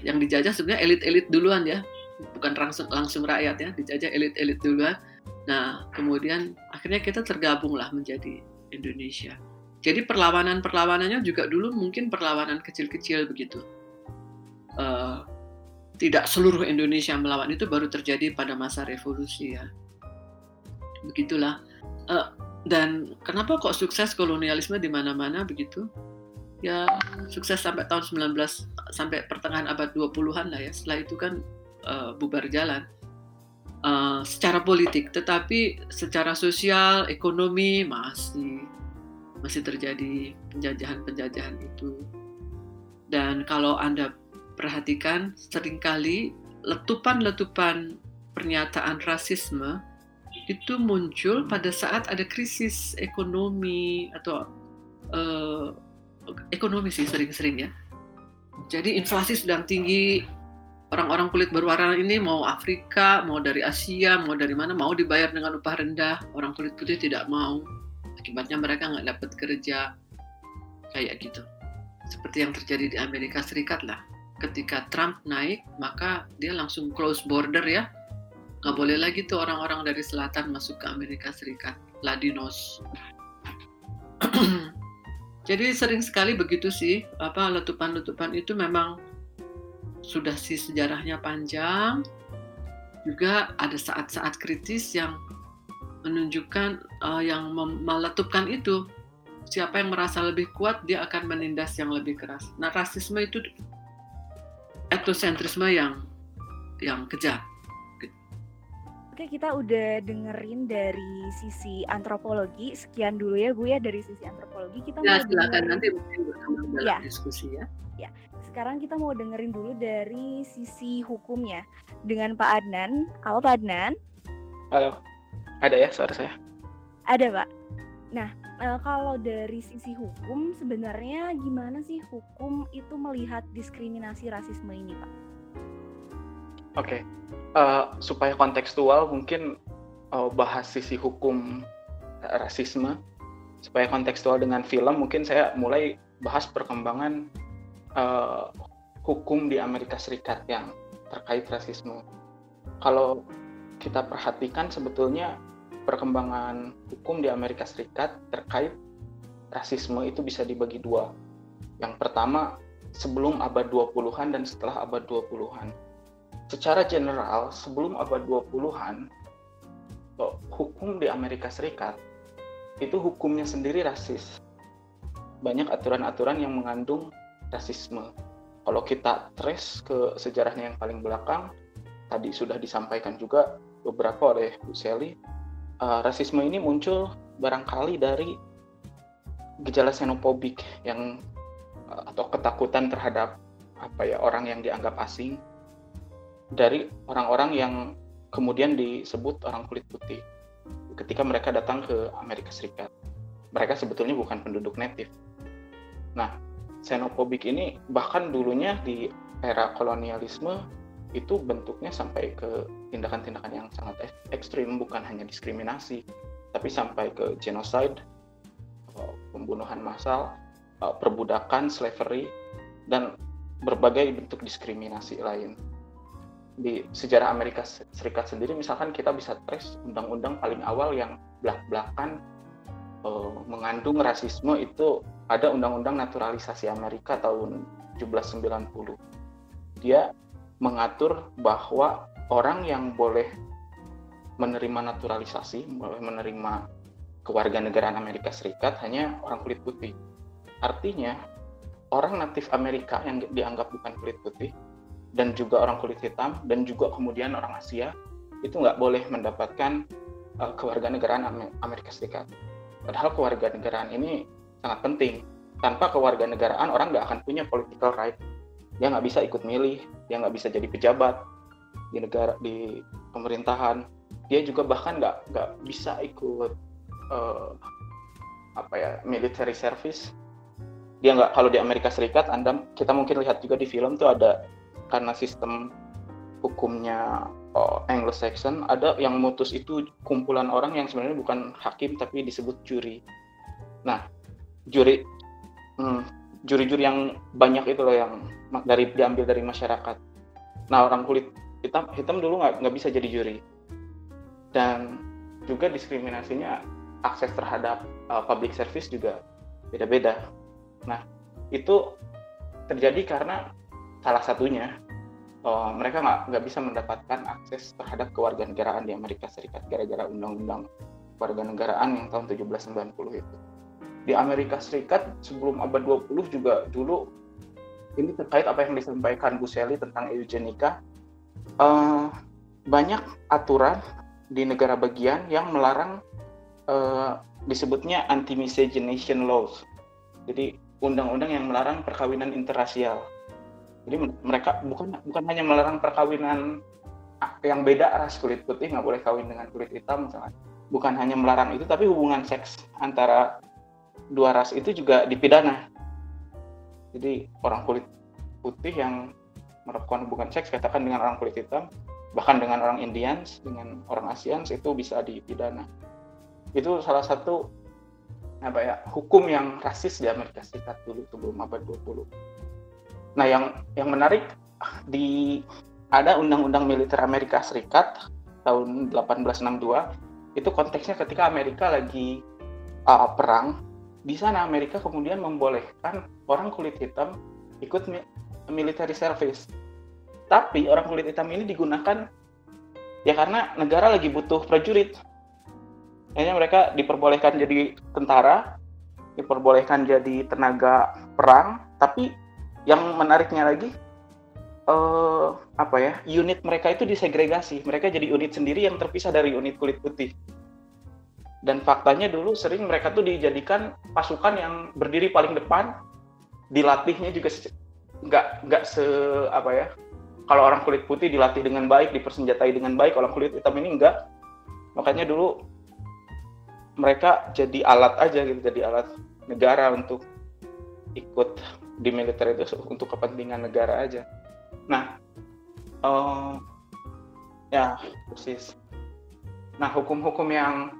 [SPEAKER 2] yang dijajah sebenarnya elit-elit duluan ya. Bukan langsung langsung rakyat ya dijajah elit-elit duluan. Nah kemudian akhirnya kita tergabung lah menjadi Indonesia. Jadi perlawanan perlawanannya juga dulu mungkin perlawanan kecil-kecil begitu. Uh, tidak seluruh Indonesia melawan itu baru terjadi pada masa revolusi ya. Begitulah. Uh, dan kenapa kok sukses kolonialisme di mana-mana begitu? Ya sukses sampai tahun 19 sampai pertengahan abad 20-an lah ya. Setelah itu kan uh, bubar jalan. Uh, secara politik, tetapi secara sosial, ekonomi masih masih terjadi penjajahan-penjajahan itu. Dan kalau Anda perhatikan, sering kali letupan-letupan pernyataan rasisme itu muncul pada saat ada krisis ekonomi atau uh, ekonomi sih sering-sering ya. Jadi inflasi sedang tinggi, orang-orang kulit berwarna ini mau Afrika, mau dari Asia, mau dari mana, mau dibayar dengan upah rendah. Orang kulit putih tidak mau. Akibatnya mereka nggak dapat kerja kayak gitu. Seperti yang terjadi di Amerika Serikat lah. Ketika Trump naik, maka dia langsung close border ya. Nggak boleh lagi tuh orang-orang dari selatan masuk ke Amerika Serikat, Ladinos. Jadi sering sekali begitu sih, apa letupan-letupan itu memang sudah sih sejarahnya panjang. Juga ada saat-saat kritis yang menunjukkan uh, yang meletupkan itu siapa yang merasa lebih kuat dia akan menindas yang lebih keras. Nah rasisme itu etnosentrisme yang yang kejam.
[SPEAKER 1] Oke, kita udah dengerin dari sisi antropologi. Sekian dulu ya Bu ya dari sisi antropologi. Kita
[SPEAKER 2] ya,
[SPEAKER 1] mau
[SPEAKER 2] silakan
[SPEAKER 1] dengerin...
[SPEAKER 2] nanti mungkin dalam ya. diskusi ya.
[SPEAKER 1] Ya, sekarang kita mau dengerin dulu dari sisi hukumnya dengan Pak Adnan. Halo Pak Adnan.
[SPEAKER 3] Halo. Ada ya suara saya?
[SPEAKER 1] Ada Pak. Nah, uh, kalau dari sisi hukum sebenarnya gimana sih hukum itu melihat diskriminasi rasisme ini, Pak?
[SPEAKER 3] Oke, okay. uh, eh, supaya kontekstual mungkin uh, bahas sisi hukum rasisme. Supaya kontekstual dengan film, mungkin saya mulai bahas perkembangan uh, hukum di Amerika Serikat yang terkait rasisme. Kalau kita perhatikan sebetulnya perkembangan hukum di Amerika Serikat terkait rasisme itu bisa dibagi dua. Yang pertama, sebelum abad 20-an dan setelah abad 20-an. Secara general, sebelum abad 20-an, hukum di Amerika Serikat itu hukumnya sendiri rasis. Banyak aturan-aturan yang mengandung rasisme. Kalau kita trace ke sejarahnya yang paling belakang, tadi sudah disampaikan juga beberapa oleh Bu Sally, uh, rasisme ini muncul barangkali dari gejala xenofobik yang uh, atau ketakutan terhadap apa ya orang yang dianggap asing dari orang-orang yang kemudian disebut orang kulit putih ketika mereka datang ke Amerika Serikat. Mereka sebetulnya bukan penduduk native. Nah, xenofobik ini bahkan dulunya di era kolonialisme itu bentuknya sampai ke tindakan-tindakan yang sangat ekstrim bukan hanya diskriminasi tapi sampai ke genocide eh, pembunuhan massal eh, perbudakan slavery dan berbagai bentuk diskriminasi lain. Di sejarah Amerika Serikat sendiri misalkan kita bisa trace undang-undang paling awal yang belak-belakan uh, mengandung rasisme itu ada undang-undang naturalisasi Amerika tahun 1790 dia mengatur bahwa orang yang boleh menerima naturalisasi, boleh menerima kewarganegaraan Amerika Serikat hanya orang kulit putih. Artinya, orang natif Amerika yang dianggap bukan kulit putih, dan juga orang kulit hitam, dan juga kemudian orang Asia, itu nggak boleh mendapatkan uh, kewarganegaraan Amerika Serikat. Padahal kewarganegaraan ini sangat penting. Tanpa kewarganegaraan, orang nggak akan punya political right dia nggak bisa ikut milih dia nggak bisa jadi pejabat di negara di pemerintahan. Dia juga bahkan nggak nggak bisa ikut uh, apa ya military service. Dia nggak kalau di Amerika Serikat anda kita mungkin lihat juga di film tuh ada karena sistem hukumnya uh, Anglo-Saxon ada yang mutus itu kumpulan orang yang sebenarnya bukan hakim tapi disebut juri. Nah juri hmm, juri-juri yang banyak itu loh yang dari diambil dari masyarakat. Nah orang kulit hitam hitam dulu nggak nggak bisa jadi juri dan juga diskriminasinya akses terhadap uh, public service juga beda-beda. Nah itu terjadi karena salah satunya uh, mereka nggak nggak bisa mendapatkan akses terhadap kewarganegaraan di Amerika Serikat gara-gara undang-undang kewarganegaraan yang tahun 1790 itu di Amerika Serikat sebelum abad 20 juga dulu ini terkait apa yang disampaikan Bu Sally tentang eugenika. Uh, banyak aturan di negara bagian yang melarang uh, disebutnya anti-miscegenation laws. Jadi undang-undang yang melarang perkawinan interrasial jadi mereka bukan bukan hanya melarang perkawinan yang beda ras kulit putih nggak boleh kawin dengan kulit hitam misalnya. Bukan hanya melarang itu tapi hubungan seks antara dua ras itu juga dipidana. Jadi orang kulit putih yang melakukan hubungan seks katakan dengan orang kulit hitam, bahkan dengan orang Indians, dengan orang Asians itu bisa dipidana. Itu salah satu apa ya hukum yang rasis di Amerika Serikat dulu sebelum abad 20. nah yang yang menarik di ada undang-undang militer Amerika Serikat tahun 1862 itu konteksnya ketika Amerika lagi uh, perang di sana Amerika kemudian membolehkan orang kulit hitam ikut mi military service. Tapi orang kulit hitam ini digunakan ya karena negara lagi butuh prajurit. Akhirnya mereka diperbolehkan jadi tentara diperbolehkan jadi tenaga perang. Tapi yang menariknya lagi uh, apa ya unit mereka itu disegregasi. Mereka jadi unit sendiri yang terpisah dari unit kulit putih dan faktanya dulu sering mereka tuh dijadikan pasukan yang berdiri paling depan. Dilatihnya juga nggak nggak se apa ya kalau orang kulit putih dilatih dengan baik dipersenjatai dengan baik orang kulit hitam ini enggak makanya dulu mereka jadi alat aja gitu jadi alat negara untuk ikut di militer itu untuk kepentingan negara aja. Nah uh, ya persis. Nah hukum-hukum yang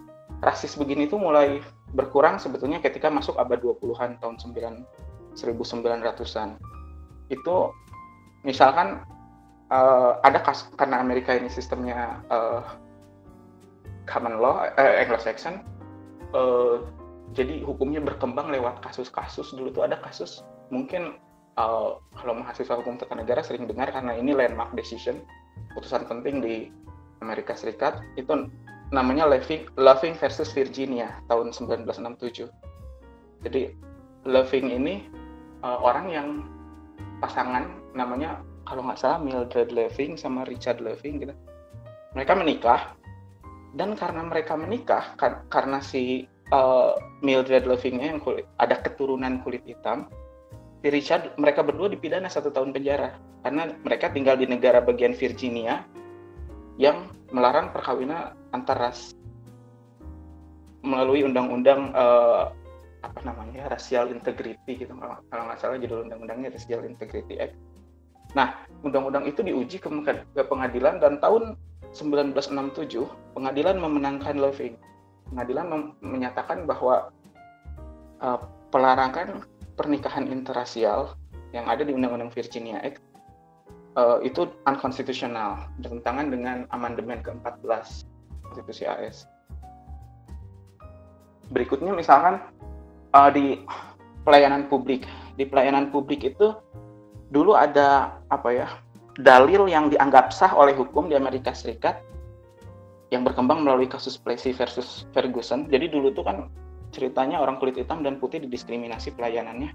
[SPEAKER 3] rasis begini tuh mulai berkurang sebetulnya ketika masuk abad 20-an tahun 9 1900-an itu misalkan uh, ada kas karena Amerika ini sistemnya uh, common law eh, Anglo-Saxon uh, jadi hukumnya berkembang lewat kasus-kasus. Dulu tuh ada kasus mungkin uh, kalau mahasiswa hukum tata negara sering dengar karena ini landmark decision putusan penting di Amerika Serikat. Itu namanya Loving, Loving versus Virginia tahun 1967 jadi Loving ini uh, orang yang pasangan namanya kalau nggak salah Mildred Loving sama Richard Loving gitu. Mereka menikah dan karena mereka menikah kar karena si uh, Mildred Lovingnya yang kulit, ada keturunan kulit hitam, si Richard mereka berdua dipidana satu tahun penjara. Karena mereka tinggal di negara bagian Virginia yang melarang perkawinan antar ras melalui undang-undang uh, apa namanya racial integrity gitu kalau nggak salah judul undang-undangnya racial integrity act. Nah undang-undang itu diuji ke, ke pengadilan dan tahun 1967 pengadilan memenangkan Loving pengadilan menyatakan bahwa uh, pelarangan pernikahan interrasial yang ada di Undang-Undang Virginia Act uh, itu unconstitutional, bertentangan dengan amandemen ke-14 Konstitusi AS. Berikutnya misalkan uh, di pelayanan publik, di pelayanan publik itu dulu ada apa ya dalil yang dianggap sah oleh hukum di Amerika Serikat yang berkembang melalui kasus Plessy versus Ferguson. Jadi dulu tuh kan ceritanya orang kulit hitam dan putih didiskriminasi pelayanannya.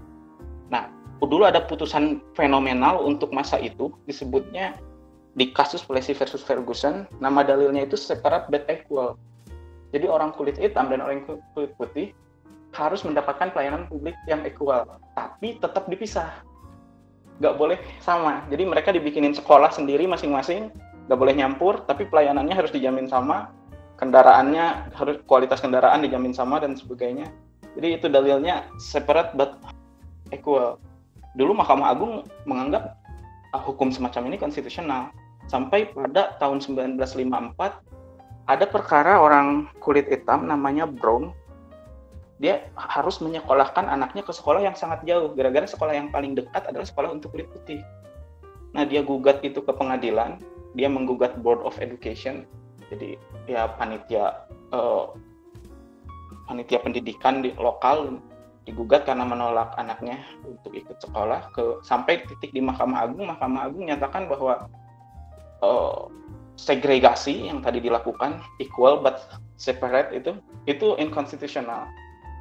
[SPEAKER 3] Nah, dulu ada putusan fenomenal untuk masa itu disebutnya di kasus Plessy versus Ferguson, nama dalilnya itu separate but equal. Jadi orang kulit hitam dan orang kulit putih harus mendapatkan pelayanan publik yang equal, tapi tetap dipisah. Nggak boleh sama. Jadi mereka dibikinin sekolah sendiri masing-masing, nggak boleh nyampur tapi pelayanannya harus dijamin sama kendaraannya harus kualitas kendaraan dijamin sama dan sebagainya jadi itu dalilnya separate but equal dulu Mahkamah Agung menganggap uh, hukum semacam ini konstitusional. Sampai pada tahun 1954 ada perkara orang kulit hitam namanya Brown. Dia harus menyekolahkan anaknya ke sekolah yang sangat jauh. Gara-gara sekolah yang paling dekat adalah sekolah untuk kulit putih. Nah dia gugat itu ke pengadilan. Dia menggugat Board of Education. Jadi ya panitia uh, panitia pendidikan di lokal digugat karena menolak anaknya untuk ikut sekolah ke sampai titik di Mahkamah Agung Mahkamah Agung menyatakan bahwa uh, segregasi yang tadi dilakukan equal but separate itu itu inconstitutional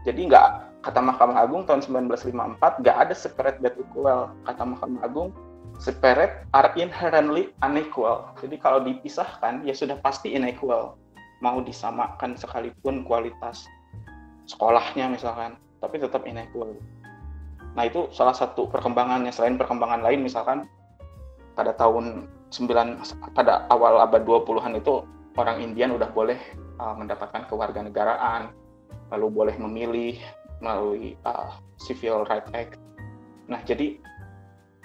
[SPEAKER 3] jadi nggak kata Mahkamah Agung tahun 1954 nggak ada separate but equal kata Mahkamah Agung separate are inherently unequal. Jadi kalau dipisahkan ya sudah pasti unequal. Mau disamakan sekalipun kualitas sekolahnya misalkan, tapi tetap unequal. Nah itu salah satu perkembangannya selain perkembangan lain misalkan pada tahun 9 pada awal abad 20-an itu orang Indian udah boleh uh, mendapatkan kewarganegaraan, lalu boleh memilih melalui uh, Civil Rights Act. Nah, jadi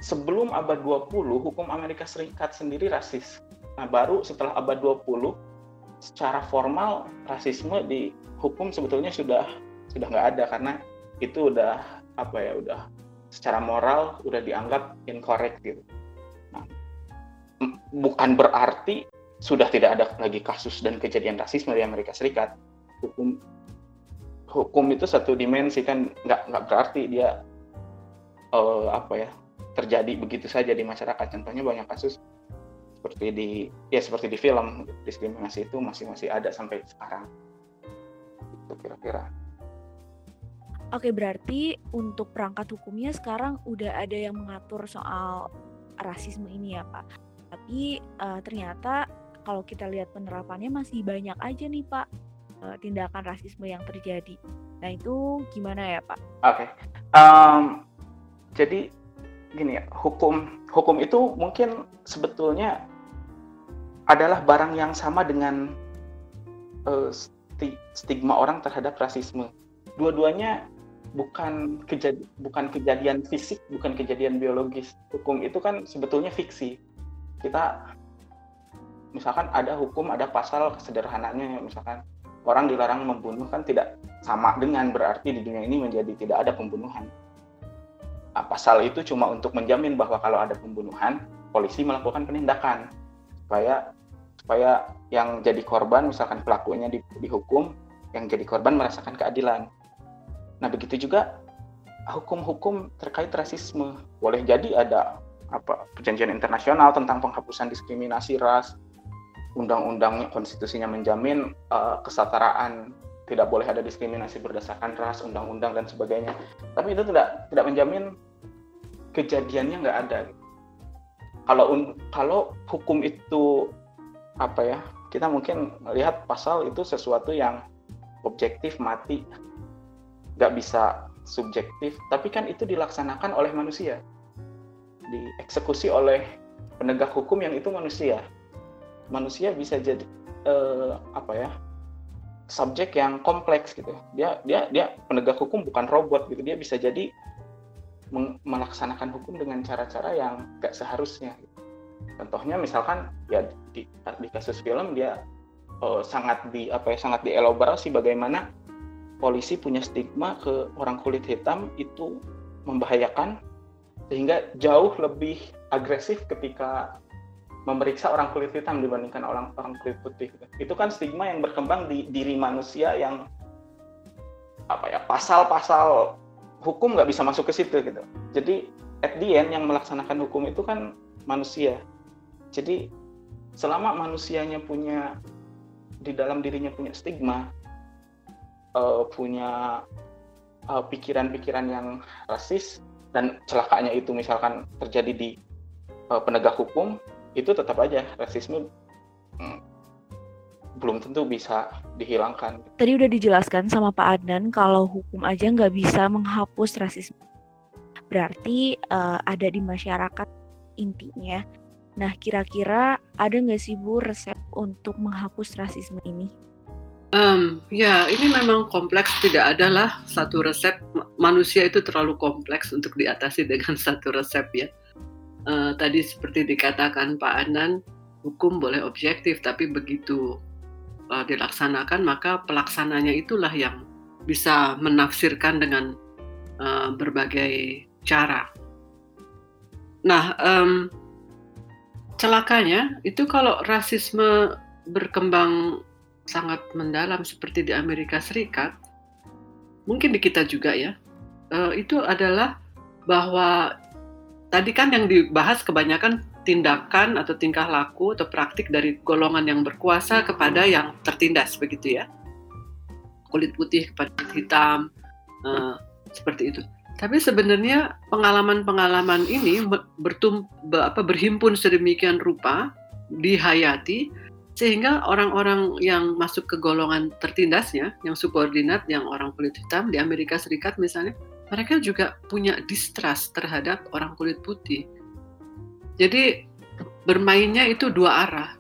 [SPEAKER 3] sebelum abad 20 hukum Amerika Serikat sendiri rasis. Nah, baru setelah abad 20 secara formal rasisme di hukum sebetulnya sudah sudah nggak ada karena itu udah apa ya udah secara moral udah dianggap incorrect gitu. Nah, bukan berarti sudah tidak ada lagi kasus dan kejadian rasisme di Amerika Serikat. Hukum hukum itu satu dimensi kan nggak nggak berarti dia uh, apa ya terjadi begitu saja di masyarakat. Contohnya banyak kasus seperti di ya seperti di film diskriminasi itu masih masih ada sampai sekarang. Itu kira-kira.
[SPEAKER 1] Oke, berarti untuk perangkat hukumnya sekarang udah ada yang mengatur soal rasisme ini ya, Pak. Tapi uh, ternyata kalau kita lihat penerapannya masih banyak aja nih, Pak, uh, tindakan rasisme yang terjadi. Nah, itu gimana ya, Pak?
[SPEAKER 3] Oke. Okay. Um, jadi gini ya, hukum hukum itu mungkin sebetulnya adalah barang yang sama dengan uh, stigma orang terhadap rasisme. Dua-duanya bukan bukan kejadian fisik, bukan kejadian biologis. Hukum itu kan sebetulnya fiksi. Kita misalkan ada hukum, ada pasal sederhananya misalkan orang dilarang membunuh kan tidak sama dengan berarti di dunia ini menjadi tidak ada pembunuhan. Nah, pasal itu cuma untuk menjamin bahwa kalau ada pembunuhan, polisi melakukan penindakan supaya supaya yang jadi korban misalkan pelakunya dihukum, yang jadi korban merasakan keadilan. Nah, begitu juga hukum-hukum terkait rasisme. Boleh jadi ada apa perjanjian internasional tentang penghapusan diskriminasi ras, undang-undangnya konstitusinya menjamin uh, kesetaraan, tidak boleh ada diskriminasi berdasarkan ras, undang-undang dan sebagainya. Tapi itu tidak tidak menjamin kejadiannya nggak ada. Kalau kalau hukum itu apa ya? Kita mungkin melihat pasal itu sesuatu yang objektif mati nggak bisa subjektif, tapi kan itu dilaksanakan oleh manusia, dieksekusi oleh penegak hukum yang itu manusia. Manusia bisa jadi eh, apa ya subjek yang kompleks gitu. Dia dia dia penegak hukum bukan robot gitu. Dia bisa jadi melaksanakan hukum dengan cara-cara yang gak seharusnya. Contohnya misalkan ya di, di kasus film dia uh, sangat di apa ya sangat dielaborasi bagaimana polisi punya stigma ke orang kulit hitam itu membahayakan sehingga jauh lebih agresif ketika memeriksa orang kulit hitam dibandingkan orang orang kulit putih. Itu kan stigma yang berkembang di diri manusia yang apa ya pasal-pasal hukum nggak bisa masuk ke situ gitu. Jadi at the end yang melaksanakan hukum itu kan manusia. Jadi selama manusianya punya di dalam dirinya punya stigma, uh, punya eh, pikiran-pikiran yang rasis dan celakanya itu misalkan terjadi di uh, penegak hukum itu tetap aja rasisme hmm, belum tentu bisa dihilangkan.
[SPEAKER 1] Tadi udah dijelaskan sama Pak Adnan kalau hukum aja nggak bisa menghapus rasisme. Berarti uh, ada di masyarakat intinya. Nah, kira-kira ada nggak sih Bu resep untuk menghapus rasisme ini?
[SPEAKER 2] Um, ya, ini memang kompleks. Tidak adalah satu resep. Manusia itu terlalu kompleks untuk diatasi dengan satu resep ya. Uh, tadi seperti dikatakan Pak Anan, hukum boleh objektif, tapi begitu uh, dilaksanakan maka pelaksananya itulah yang bisa menafsirkan dengan uh, berbagai cara. Nah, um, celakanya itu kalau rasisme berkembang sangat mendalam seperti di Amerika Serikat, mungkin di kita juga ya, uh, itu adalah bahwa tadi kan yang dibahas kebanyakan tindakan atau tingkah laku atau praktik dari golongan yang berkuasa kepada yang tertindas begitu ya, kulit putih kepada kulit hitam uh, seperti itu. Tapi sebenarnya pengalaman-pengalaman ini bertum, apa, berhimpun sedemikian rupa dihayati sehingga orang-orang yang masuk ke golongan tertindasnya, yang subordinat, yang orang kulit hitam di Amerika Serikat misalnya, mereka juga punya distrust terhadap orang kulit putih. Jadi bermainnya itu dua arah,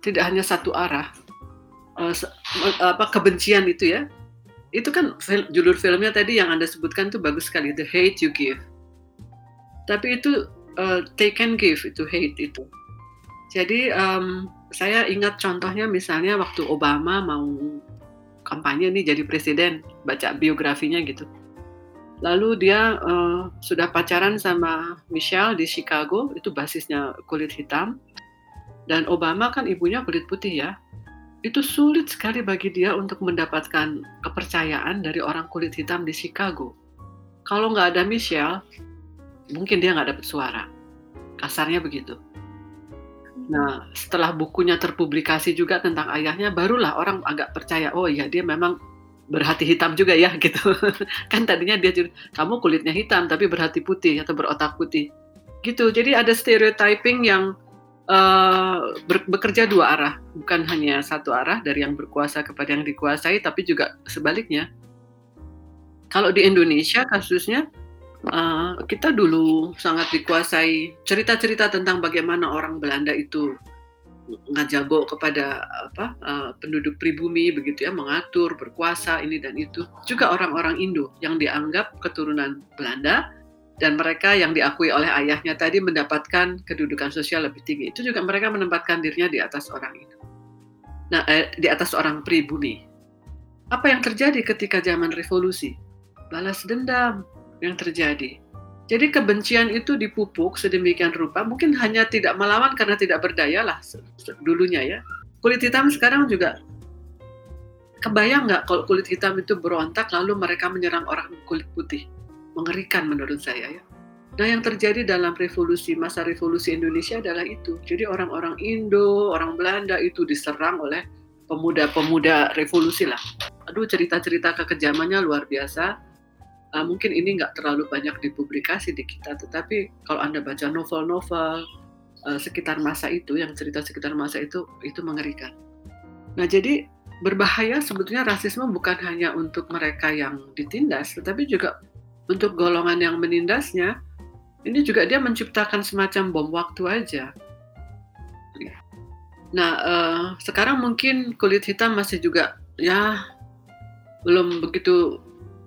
[SPEAKER 2] tidak hanya satu arah. Uh, apa kebencian itu ya? Itu kan judul filmnya tadi yang anda sebutkan tuh bagus sekali, The Hate You Give. Tapi itu uh, take and give itu hate itu. Jadi um, saya ingat contohnya misalnya waktu Obama mau kampanye nih jadi presiden, baca biografinya gitu. Lalu dia uh, sudah pacaran sama Michelle di Chicago, itu basisnya kulit hitam. Dan Obama kan ibunya kulit putih ya. Itu sulit sekali bagi dia untuk mendapatkan kepercayaan dari orang kulit hitam di Chicago. Kalau nggak ada Michelle, mungkin dia nggak dapat suara. Kasarnya begitu. Nah, setelah bukunya terpublikasi juga tentang ayahnya, barulah orang agak percaya, oh iya dia memang berhati hitam juga ya gitu. Kan tadinya dia kamu kulitnya hitam tapi berhati putih atau berotak putih. Gitu. Jadi ada stereotyping yang uh, bekerja dua arah. Bukan hanya satu arah dari yang berkuasa kepada yang dikuasai tapi juga sebaliknya. Kalau di Indonesia kasusnya uh, kita dulu sangat dikuasai cerita-cerita tentang bagaimana orang Belanda itu ngajago kepada apa uh, penduduk pribumi begitu ya mengatur berkuasa ini dan itu. Juga orang-orang Indo yang dianggap keturunan Belanda dan mereka yang diakui oleh ayahnya tadi mendapatkan kedudukan sosial lebih tinggi. Itu juga mereka menempatkan dirinya di atas orang Indo. Nah eh, di atas orang pribumi. Apa yang terjadi ketika zaman revolusi? Balas dendam yang terjadi jadi kebencian itu dipupuk sedemikian rupa, mungkin hanya tidak melawan karena tidak berdaya lah dulunya ya. Kulit hitam sekarang juga kebayang nggak kalau kulit hitam itu berontak lalu mereka menyerang orang kulit putih? Mengerikan menurut saya ya. Nah yang terjadi dalam revolusi, masa revolusi Indonesia adalah itu. Jadi orang-orang Indo, orang Belanda itu diserang oleh pemuda-pemuda revolusi lah. Aduh cerita-cerita kekejamannya luar biasa uh, mungkin ini nggak terlalu banyak dipublikasi di kita, tetapi kalau anda baca novel-novel uh, sekitar masa itu, yang cerita sekitar masa itu, itu mengerikan. Nah jadi berbahaya sebetulnya rasisme bukan hanya untuk mereka yang ditindas, tetapi juga untuk golongan yang menindasnya. Ini juga dia menciptakan semacam bom waktu aja. Nah, uh, sekarang mungkin kulit hitam masih juga ya belum begitu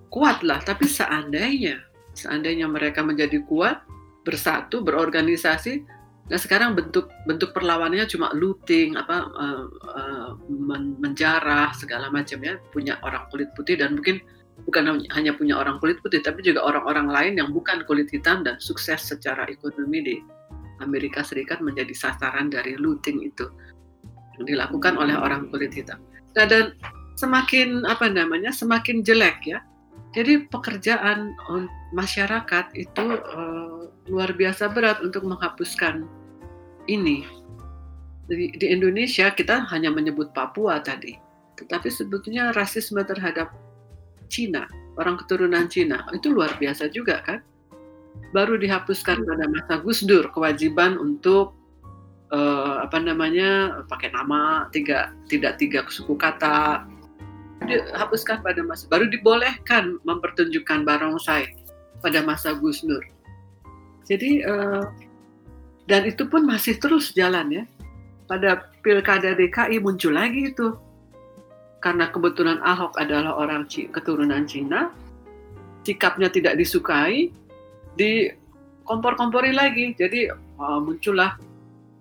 [SPEAKER 2] kuat lah tapi seandainya seandainya mereka menjadi kuat bersatu berorganisasi nah sekarang bentuk bentuk perlawanannya cuma looting apa uh, uh, men menjarah segala macam ya punya orang kulit putih dan mungkin bukan hanya punya orang kulit putih tapi juga orang-orang lain yang bukan kulit hitam dan sukses secara ekonomi di Amerika Serikat menjadi sasaran dari looting itu yang dilakukan oleh orang kulit hitam. Nah dan semakin apa namanya semakin jelek ya jadi pekerjaan masyarakat itu uh, luar biasa berat untuk menghapuskan ini. Di, di Indonesia kita hanya menyebut Papua tadi, tetapi sebetulnya rasisme terhadap Cina, orang keturunan Cina itu luar biasa juga kan. Baru dihapuskan pada masa Gus Dur kewajiban untuk uh, apa namanya pakai nama tiga tidak tiga suku kata dihapuskan pada masa baru dibolehkan mempertunjukkan barongsai pada masa Gus Nur. Jadi uh, dan itu pun masih terus jalan ya. Pada pilkada DKI muncul lagi itu karena kebetulan Ahok adalah orang keturunan Cina, sikapnya tidak disukai, di kompor-kompori lagi. Jadi uh, muncullah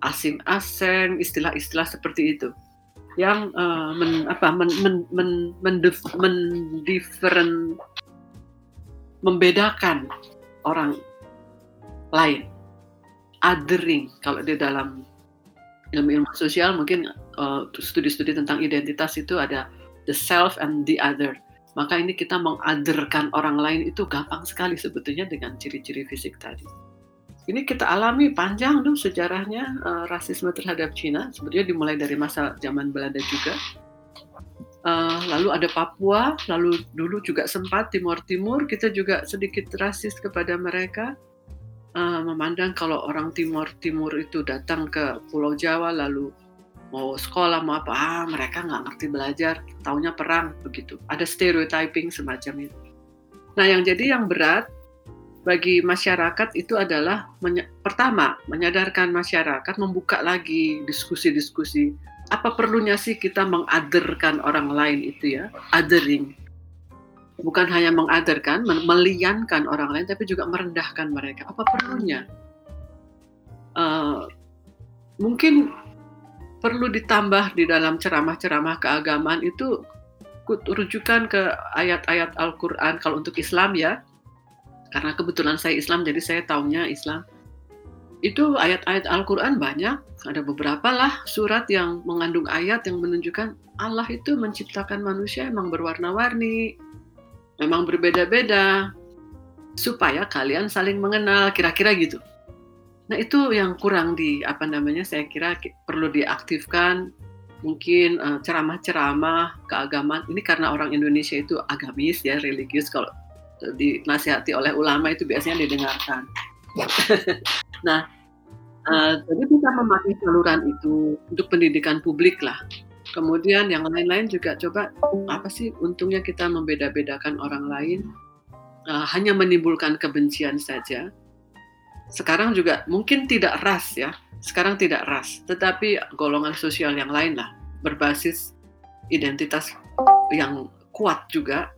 [SPEAKER 2] asing-asing, istilah-istilah seperti itu yang uh, men, apa men, men, men, men, men different, membedakan orang lain. Othering kalau di dalam ilmu-ilmu sosial mungkin uh, studi-studi tentang identitas itu ada the self and the other. Maka ini kita mengaderkan orang lain itu gampang sekali sebetulnya dengan ciri-ciri fisik tadi ini kita alami panjang dong sejarahnya uh, rasisme terhadap Cina. Sebetulnya dimulai dari masa zaman Belanda juga. Uh, lalu ada Papua, lalu dulu juga sempat Timur Timur kita juga sedikit rasis kepada mereka. Uh, memandang kalau orang Timur Timur itu datang ke Pulau Jawa lalu mau sekolah mau apa, ah, mereka nggak ngerti belajar, taunya perang begitu. Ada stereotyping semacam itu. Nah yang jadi yang berat bagi masyarakat itu adalah menye pertama menyadarkan masyarakat membuka lagi diskusi-diskusi. Apa perlunya sih kita mengaderkan orang lain itu ya? Othering. Bukan hanya mengaderkan meliankan orang lain tapi juga merendahkan mereka. Apa perlunya? Uh, mungkin perlu ditambah di dalam ceramah-ceramah keagamaan itu rujukan ke ayat-ayat Al-Quran kalau untuk Islam ya karena kebetulan saya Islam jadi saya tahunya Islam. Itu ayat-ayat Al-Quran banyak. Ada beberapa lah surat yang mengandung ayat yang menunjukkan Allah itu menciptakan manusia emang berwarna-warni memang berbeda-beda supaya kalian saling mengenal kira-kira gitu. Nah itu yang kurang di apa namanya saya kira perlu diaktifkan. Mungkin uh, ceramah-ceramah keagamaan. Ini karena orang Indonesia itu agamis ya religius. Kalau dinasihati oleh ulama itu biasanya didengarkan. nah, uh, jadi bisa memakai saluran itu untuk pendidikan publik lah. Kemudian yang lain-lain juga coba apa sih untungnya kita membeda-bedakan orang lain uh, hanya menimbulkan kebencian saja. Sekarang juga mungkin tidak ras ya, sekarang tidak ras, tetapi golongan sosial yang lain lah berbasis identitas yang kuat juga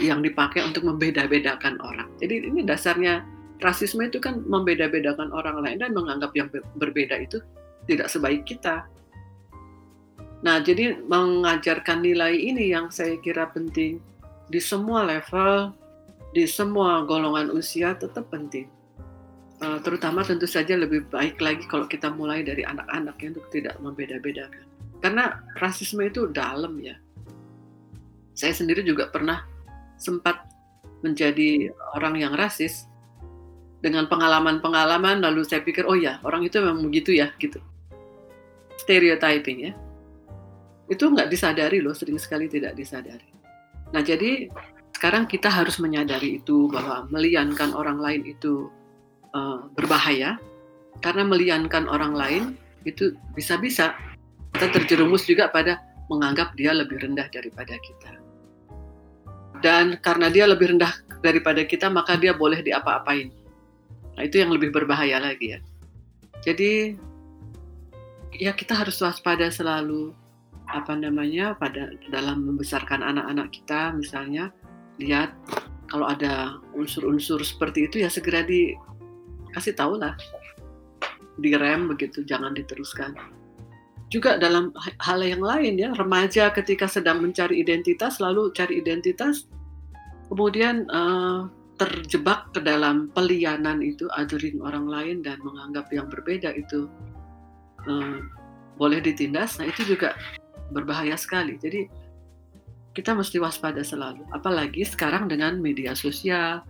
[SPEAKER 2] yang dipakai untuk membeda-bedakan orang. Jadi ini dasarnya rasisme itu kan membeda-bedakan orang lain dan menganggap yang berbeda itu tidak sebaik kita. Nah, jadi mengajarkan nilai ini yang saya kira penting di semua level, di semua golongan usia tetap penting. Uh, terutama tentu saja lebih baik lagi kalau kita mulai dari anak-anak yang untuk tidak membeda-bedakan. Karena rasisme itu dalam ya. Saya sendiri juga pernah sempat menjadi orang yang rasis dengan pengalaman-pengalaman lalu saya pikir oh ya orang itu memang begitu ya gitu. Stereotyping ya itu nggak disadari loh sering sekali tidak disadari. Nah jadi sekarang kita harus menyadari itu bahwa meliankan orang lain itu uh, berbahaya. Karena meliankan orang lain itu bisa-bisa kita terjerumus juga pada menganggap dia lebih rendah daripada kita dan karena dia lebih rendah daripada kita maka dia boleh diapa-apain. Nah itu yang lebih berbahaya lagi ya. Jadi ya kita harus waspada selalu apa namanya pada dalam membesarkan anak-anak kita misalnya lihat kalau ada unsur-unsur seperti itu ya segera dikasih tahu lah. Direm begitu jangan diteruskan juga dalam hal yang lain ya. Remaja ketika sedang mencari identitas lalu cari identitas kemudian uh, terjebak ke dalam pelianan itu adoring orang lain dan menganggap yang berbeda itu uh, boleh ditindas. Nah itu juga berbahaya sekali. Jadi kita mesti waspada selalu. Apalagi sekarang dengan media sosial.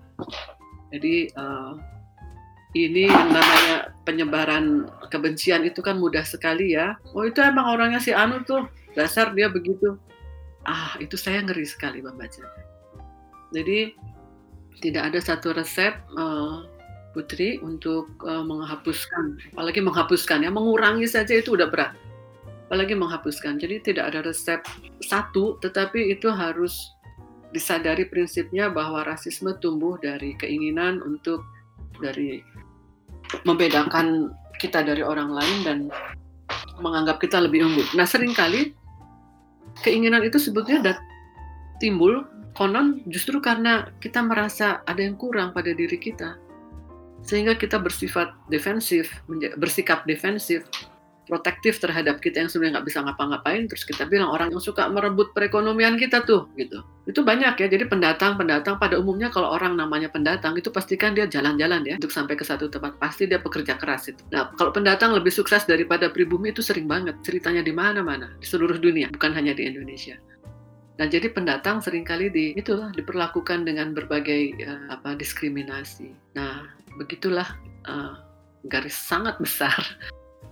[SPEAKER 2] Jadi uh, ini yang namanya penyebaran kebencian itu kan mudah sekali ya. Oh itu emang orangnya si Anu tuh, dasar dia begitu. Ah itu saya ngeri sekali membaca. Jadi tidak ada satu resep uh, Putri untuk uh, menghapuskan, apalagi menghapuskan ya, mengurangi saja itu udah berat. Apalagi menghapuskan. Jadi tidak ada resep satu, tetapi itu harus disadari prinsipnya bahwa rasisme tumbuh dari keinginan untuk dari membedakan kita dari orang lain dan menganggap kita lebih unggul. Nah, sering kali keinginan itu sebetulnya timbul konon justru karena kita merasa ada yang kurang pada diri kita. Sehingga kita bersifat defensif, bersikap defensif, protektif terhadap kita yang sebenarnya nggak bisa ngapa-ngapain terus kita bilang orang yang suka merebut perekonomian kita tuh gitu. Itu banyak ya. Jadi pendatang pendatang pada umumnya kalau orang namanya pendatang itu pastikan dia jalan-jalan ya untuk sampai ke satu tempat pasti dia pekerja keras itu. Nah kalau pendatang lebih sukses daripada pribumi itu sering banget. Ceritanya di mana-mana di seluruh dunia bukan hanya di Indonesia. Nah, jadi pendatang sering kali di itulah diperlakukan dengan berbagai uh, apa diskriminasi. Nah, begitulah uh, garis sangat besar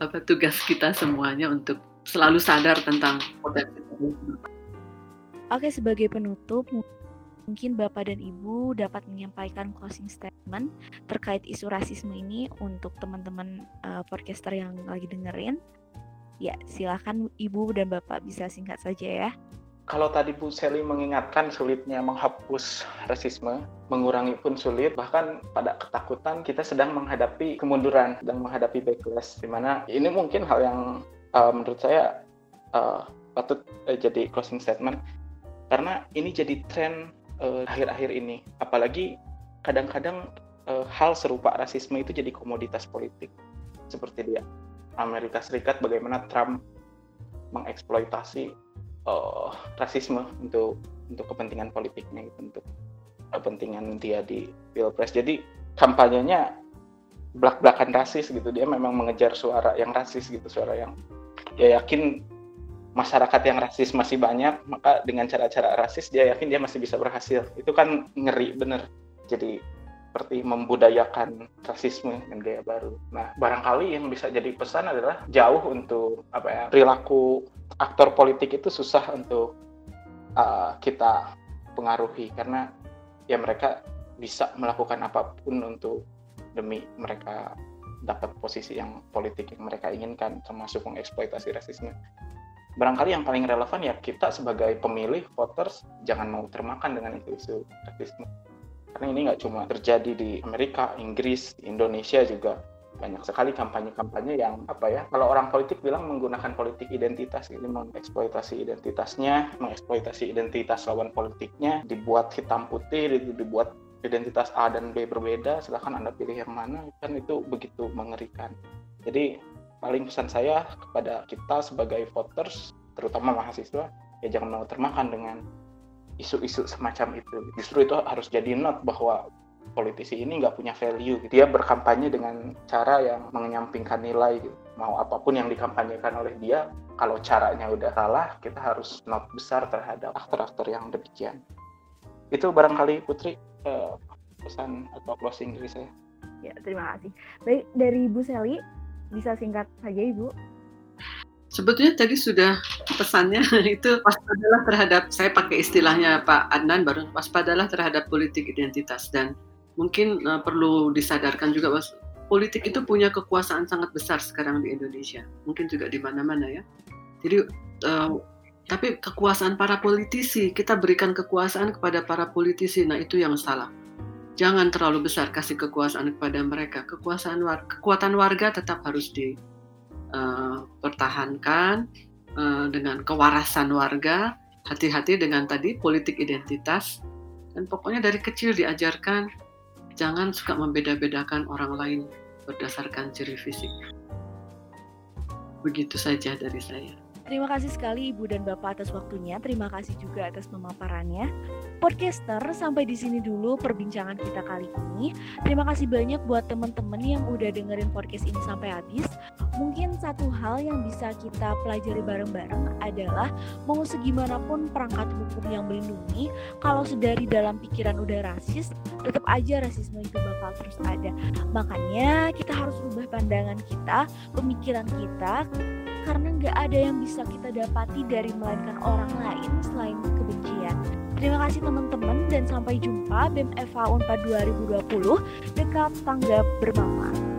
[SPEAKER 2] apa tugas kita semuanya untuk selalu sadar tentang potensi
[SPEAKER 1] Oke, sebagai penutup, mungkin Bapak dan Ibu dapat menyampaikan closing statement terkait isu rasisme ini untuk teman-teman uh, podcaster yang lagi dengerin. Ya, silakan Ibu dan Bapak bisa singkat saja ya
[SPEAKER 3] kalau tadi Bu Seli mengingatkan sulitnya menghapus rasisme, mengurangi pun sulit, bahkan pada ketakutan kita sedang menghadapi kemunduran, sedang menghadapi backlash, di mana ini mungkin hal yang uh, menurut saya uh, patut uh, jadi closing statement, karena ini jadi tren akhir-akhir uh, ini, apalagi kadang-kadang uh, hal serupa rasisme itu jadi komoditas politik, seperti dia Amerika Serikat, bagaimana Trump mengeksploitasi uh, rasisme untuk untuk kepentingan politiknya gitu untuk kepentingan dia di pilpres. Jadi kampanyenya belak-belakan rasis gitu. Dia memang mengejar suara yang rasis gitu suara yang ya yakin masyarakat yang rasis masih banyak maka dengan cara-cara rasis dia yakin dia masih bisa berhasil. Itu kan ngeri bener. Jadi seperti membudayakan rasisme dengan gaya baru. Nah, barangkali yang bisa jadi pesan adalah jauh untuk apa ya perilaku aktor politik itu susah untuk uh, kita pengaruhi karena ya mereka bisa melakukan apa pun untuk demi mereka dapat posisi yang politik yang mereka inginkan termasuk mengeksploitasi rasisme. Barangkali yang paling relevan ya kita sebagai pemilih voters jangan mau termakan dengan isu-isu rasisme. Karena ini nggak cuma terjadi di Amerika, Inggris, Indonesia juga banyak sekali kampanye-kampanye yang apa ya kalau orang politik bilang menggunakan politik identitas ini mengeksploitasi identitasnya mengeksploitasi identitas lawan politiknya dibuat hitam putih dibuat identitas A dan B berbeda, silahkan Anda pilih yang mana, kan itu begitu mengerikan. Jadi paling pesan saya kepada kita sebagai voters, terutama mahasiswa, ya jangan mau termakan dengan isu-isu semacam itu. Justru itu harus jadi not bahwa politisi ini nggak punya value. Dia berkampanye dengan cara yang menyampingkan nilai. Gitu. Mau apa pun yang dikampanyekan oleh dia, kalau caranya udah salah, kita harus not besar terhadap aktor-aktor yang demikian. Itu barangkali Putri uh, pesan atau closing dari saya.
[SPEAKER 1] Ya, terima kasih. Baik, dari Ibu Seli, bisa singkat saja Ibu.
[SPEAKER 2] Sebetulnya tadi sudah pesannya itu waspadalah terhadap saya pakai istilahnya Pak Adnan baru waspadalah terhadap politik identitas dan mungkin uh, perlu disadarkan juga bahwa politik itu punya kekuasaan sangat besar sekarang di Indonesia mungkin juga di mana-mana ya jadi uh, tapi kekuasaan para politisi, kita berikan kekuasaan kepada para politisi. Nah, itu yang salah. Jangan terlalu besar kasih kekuasaan kepada mereka. Kekuasaan warga, kekuatan warga tetap harus dipertahankan uh, uh, dengan kewarasan warga. Hati-hati dengan tadi politik identitas. Dan pokoknya dari kecil diajarkan jangan suka membeda-bedakan orang lain berdasarkan ciri fisik. Begitu saja dari saya.
[SPEAKER 1] Terima kasih sekali Ibu dan Bapak atas waktunya. Terima kasih juga atas pemaparannya. Podcaster, sampai di sini dulu perbincangan kita kali ini. Terima kasih banyak buat teman-teman yang udah dengerin podcast ini sampai habis. Mungkin satu hal yang bisa kita pelajari bareng-bareng adalah mau segimanapun perangkat hukum yang melindungi, kalau sedari dalam pikiran udah rasis, tetap aja rasisme itu bakal terus ada. Makanya kita harus ubah pandangan kita, pemikiran kita, karena nggak ada yang bisa kita dapati dari melainkan orang lain selain kebencian. Terima kasih teman-teman dan sampai jumpa BEM FA Unpad 2020 dekat tangga bermama.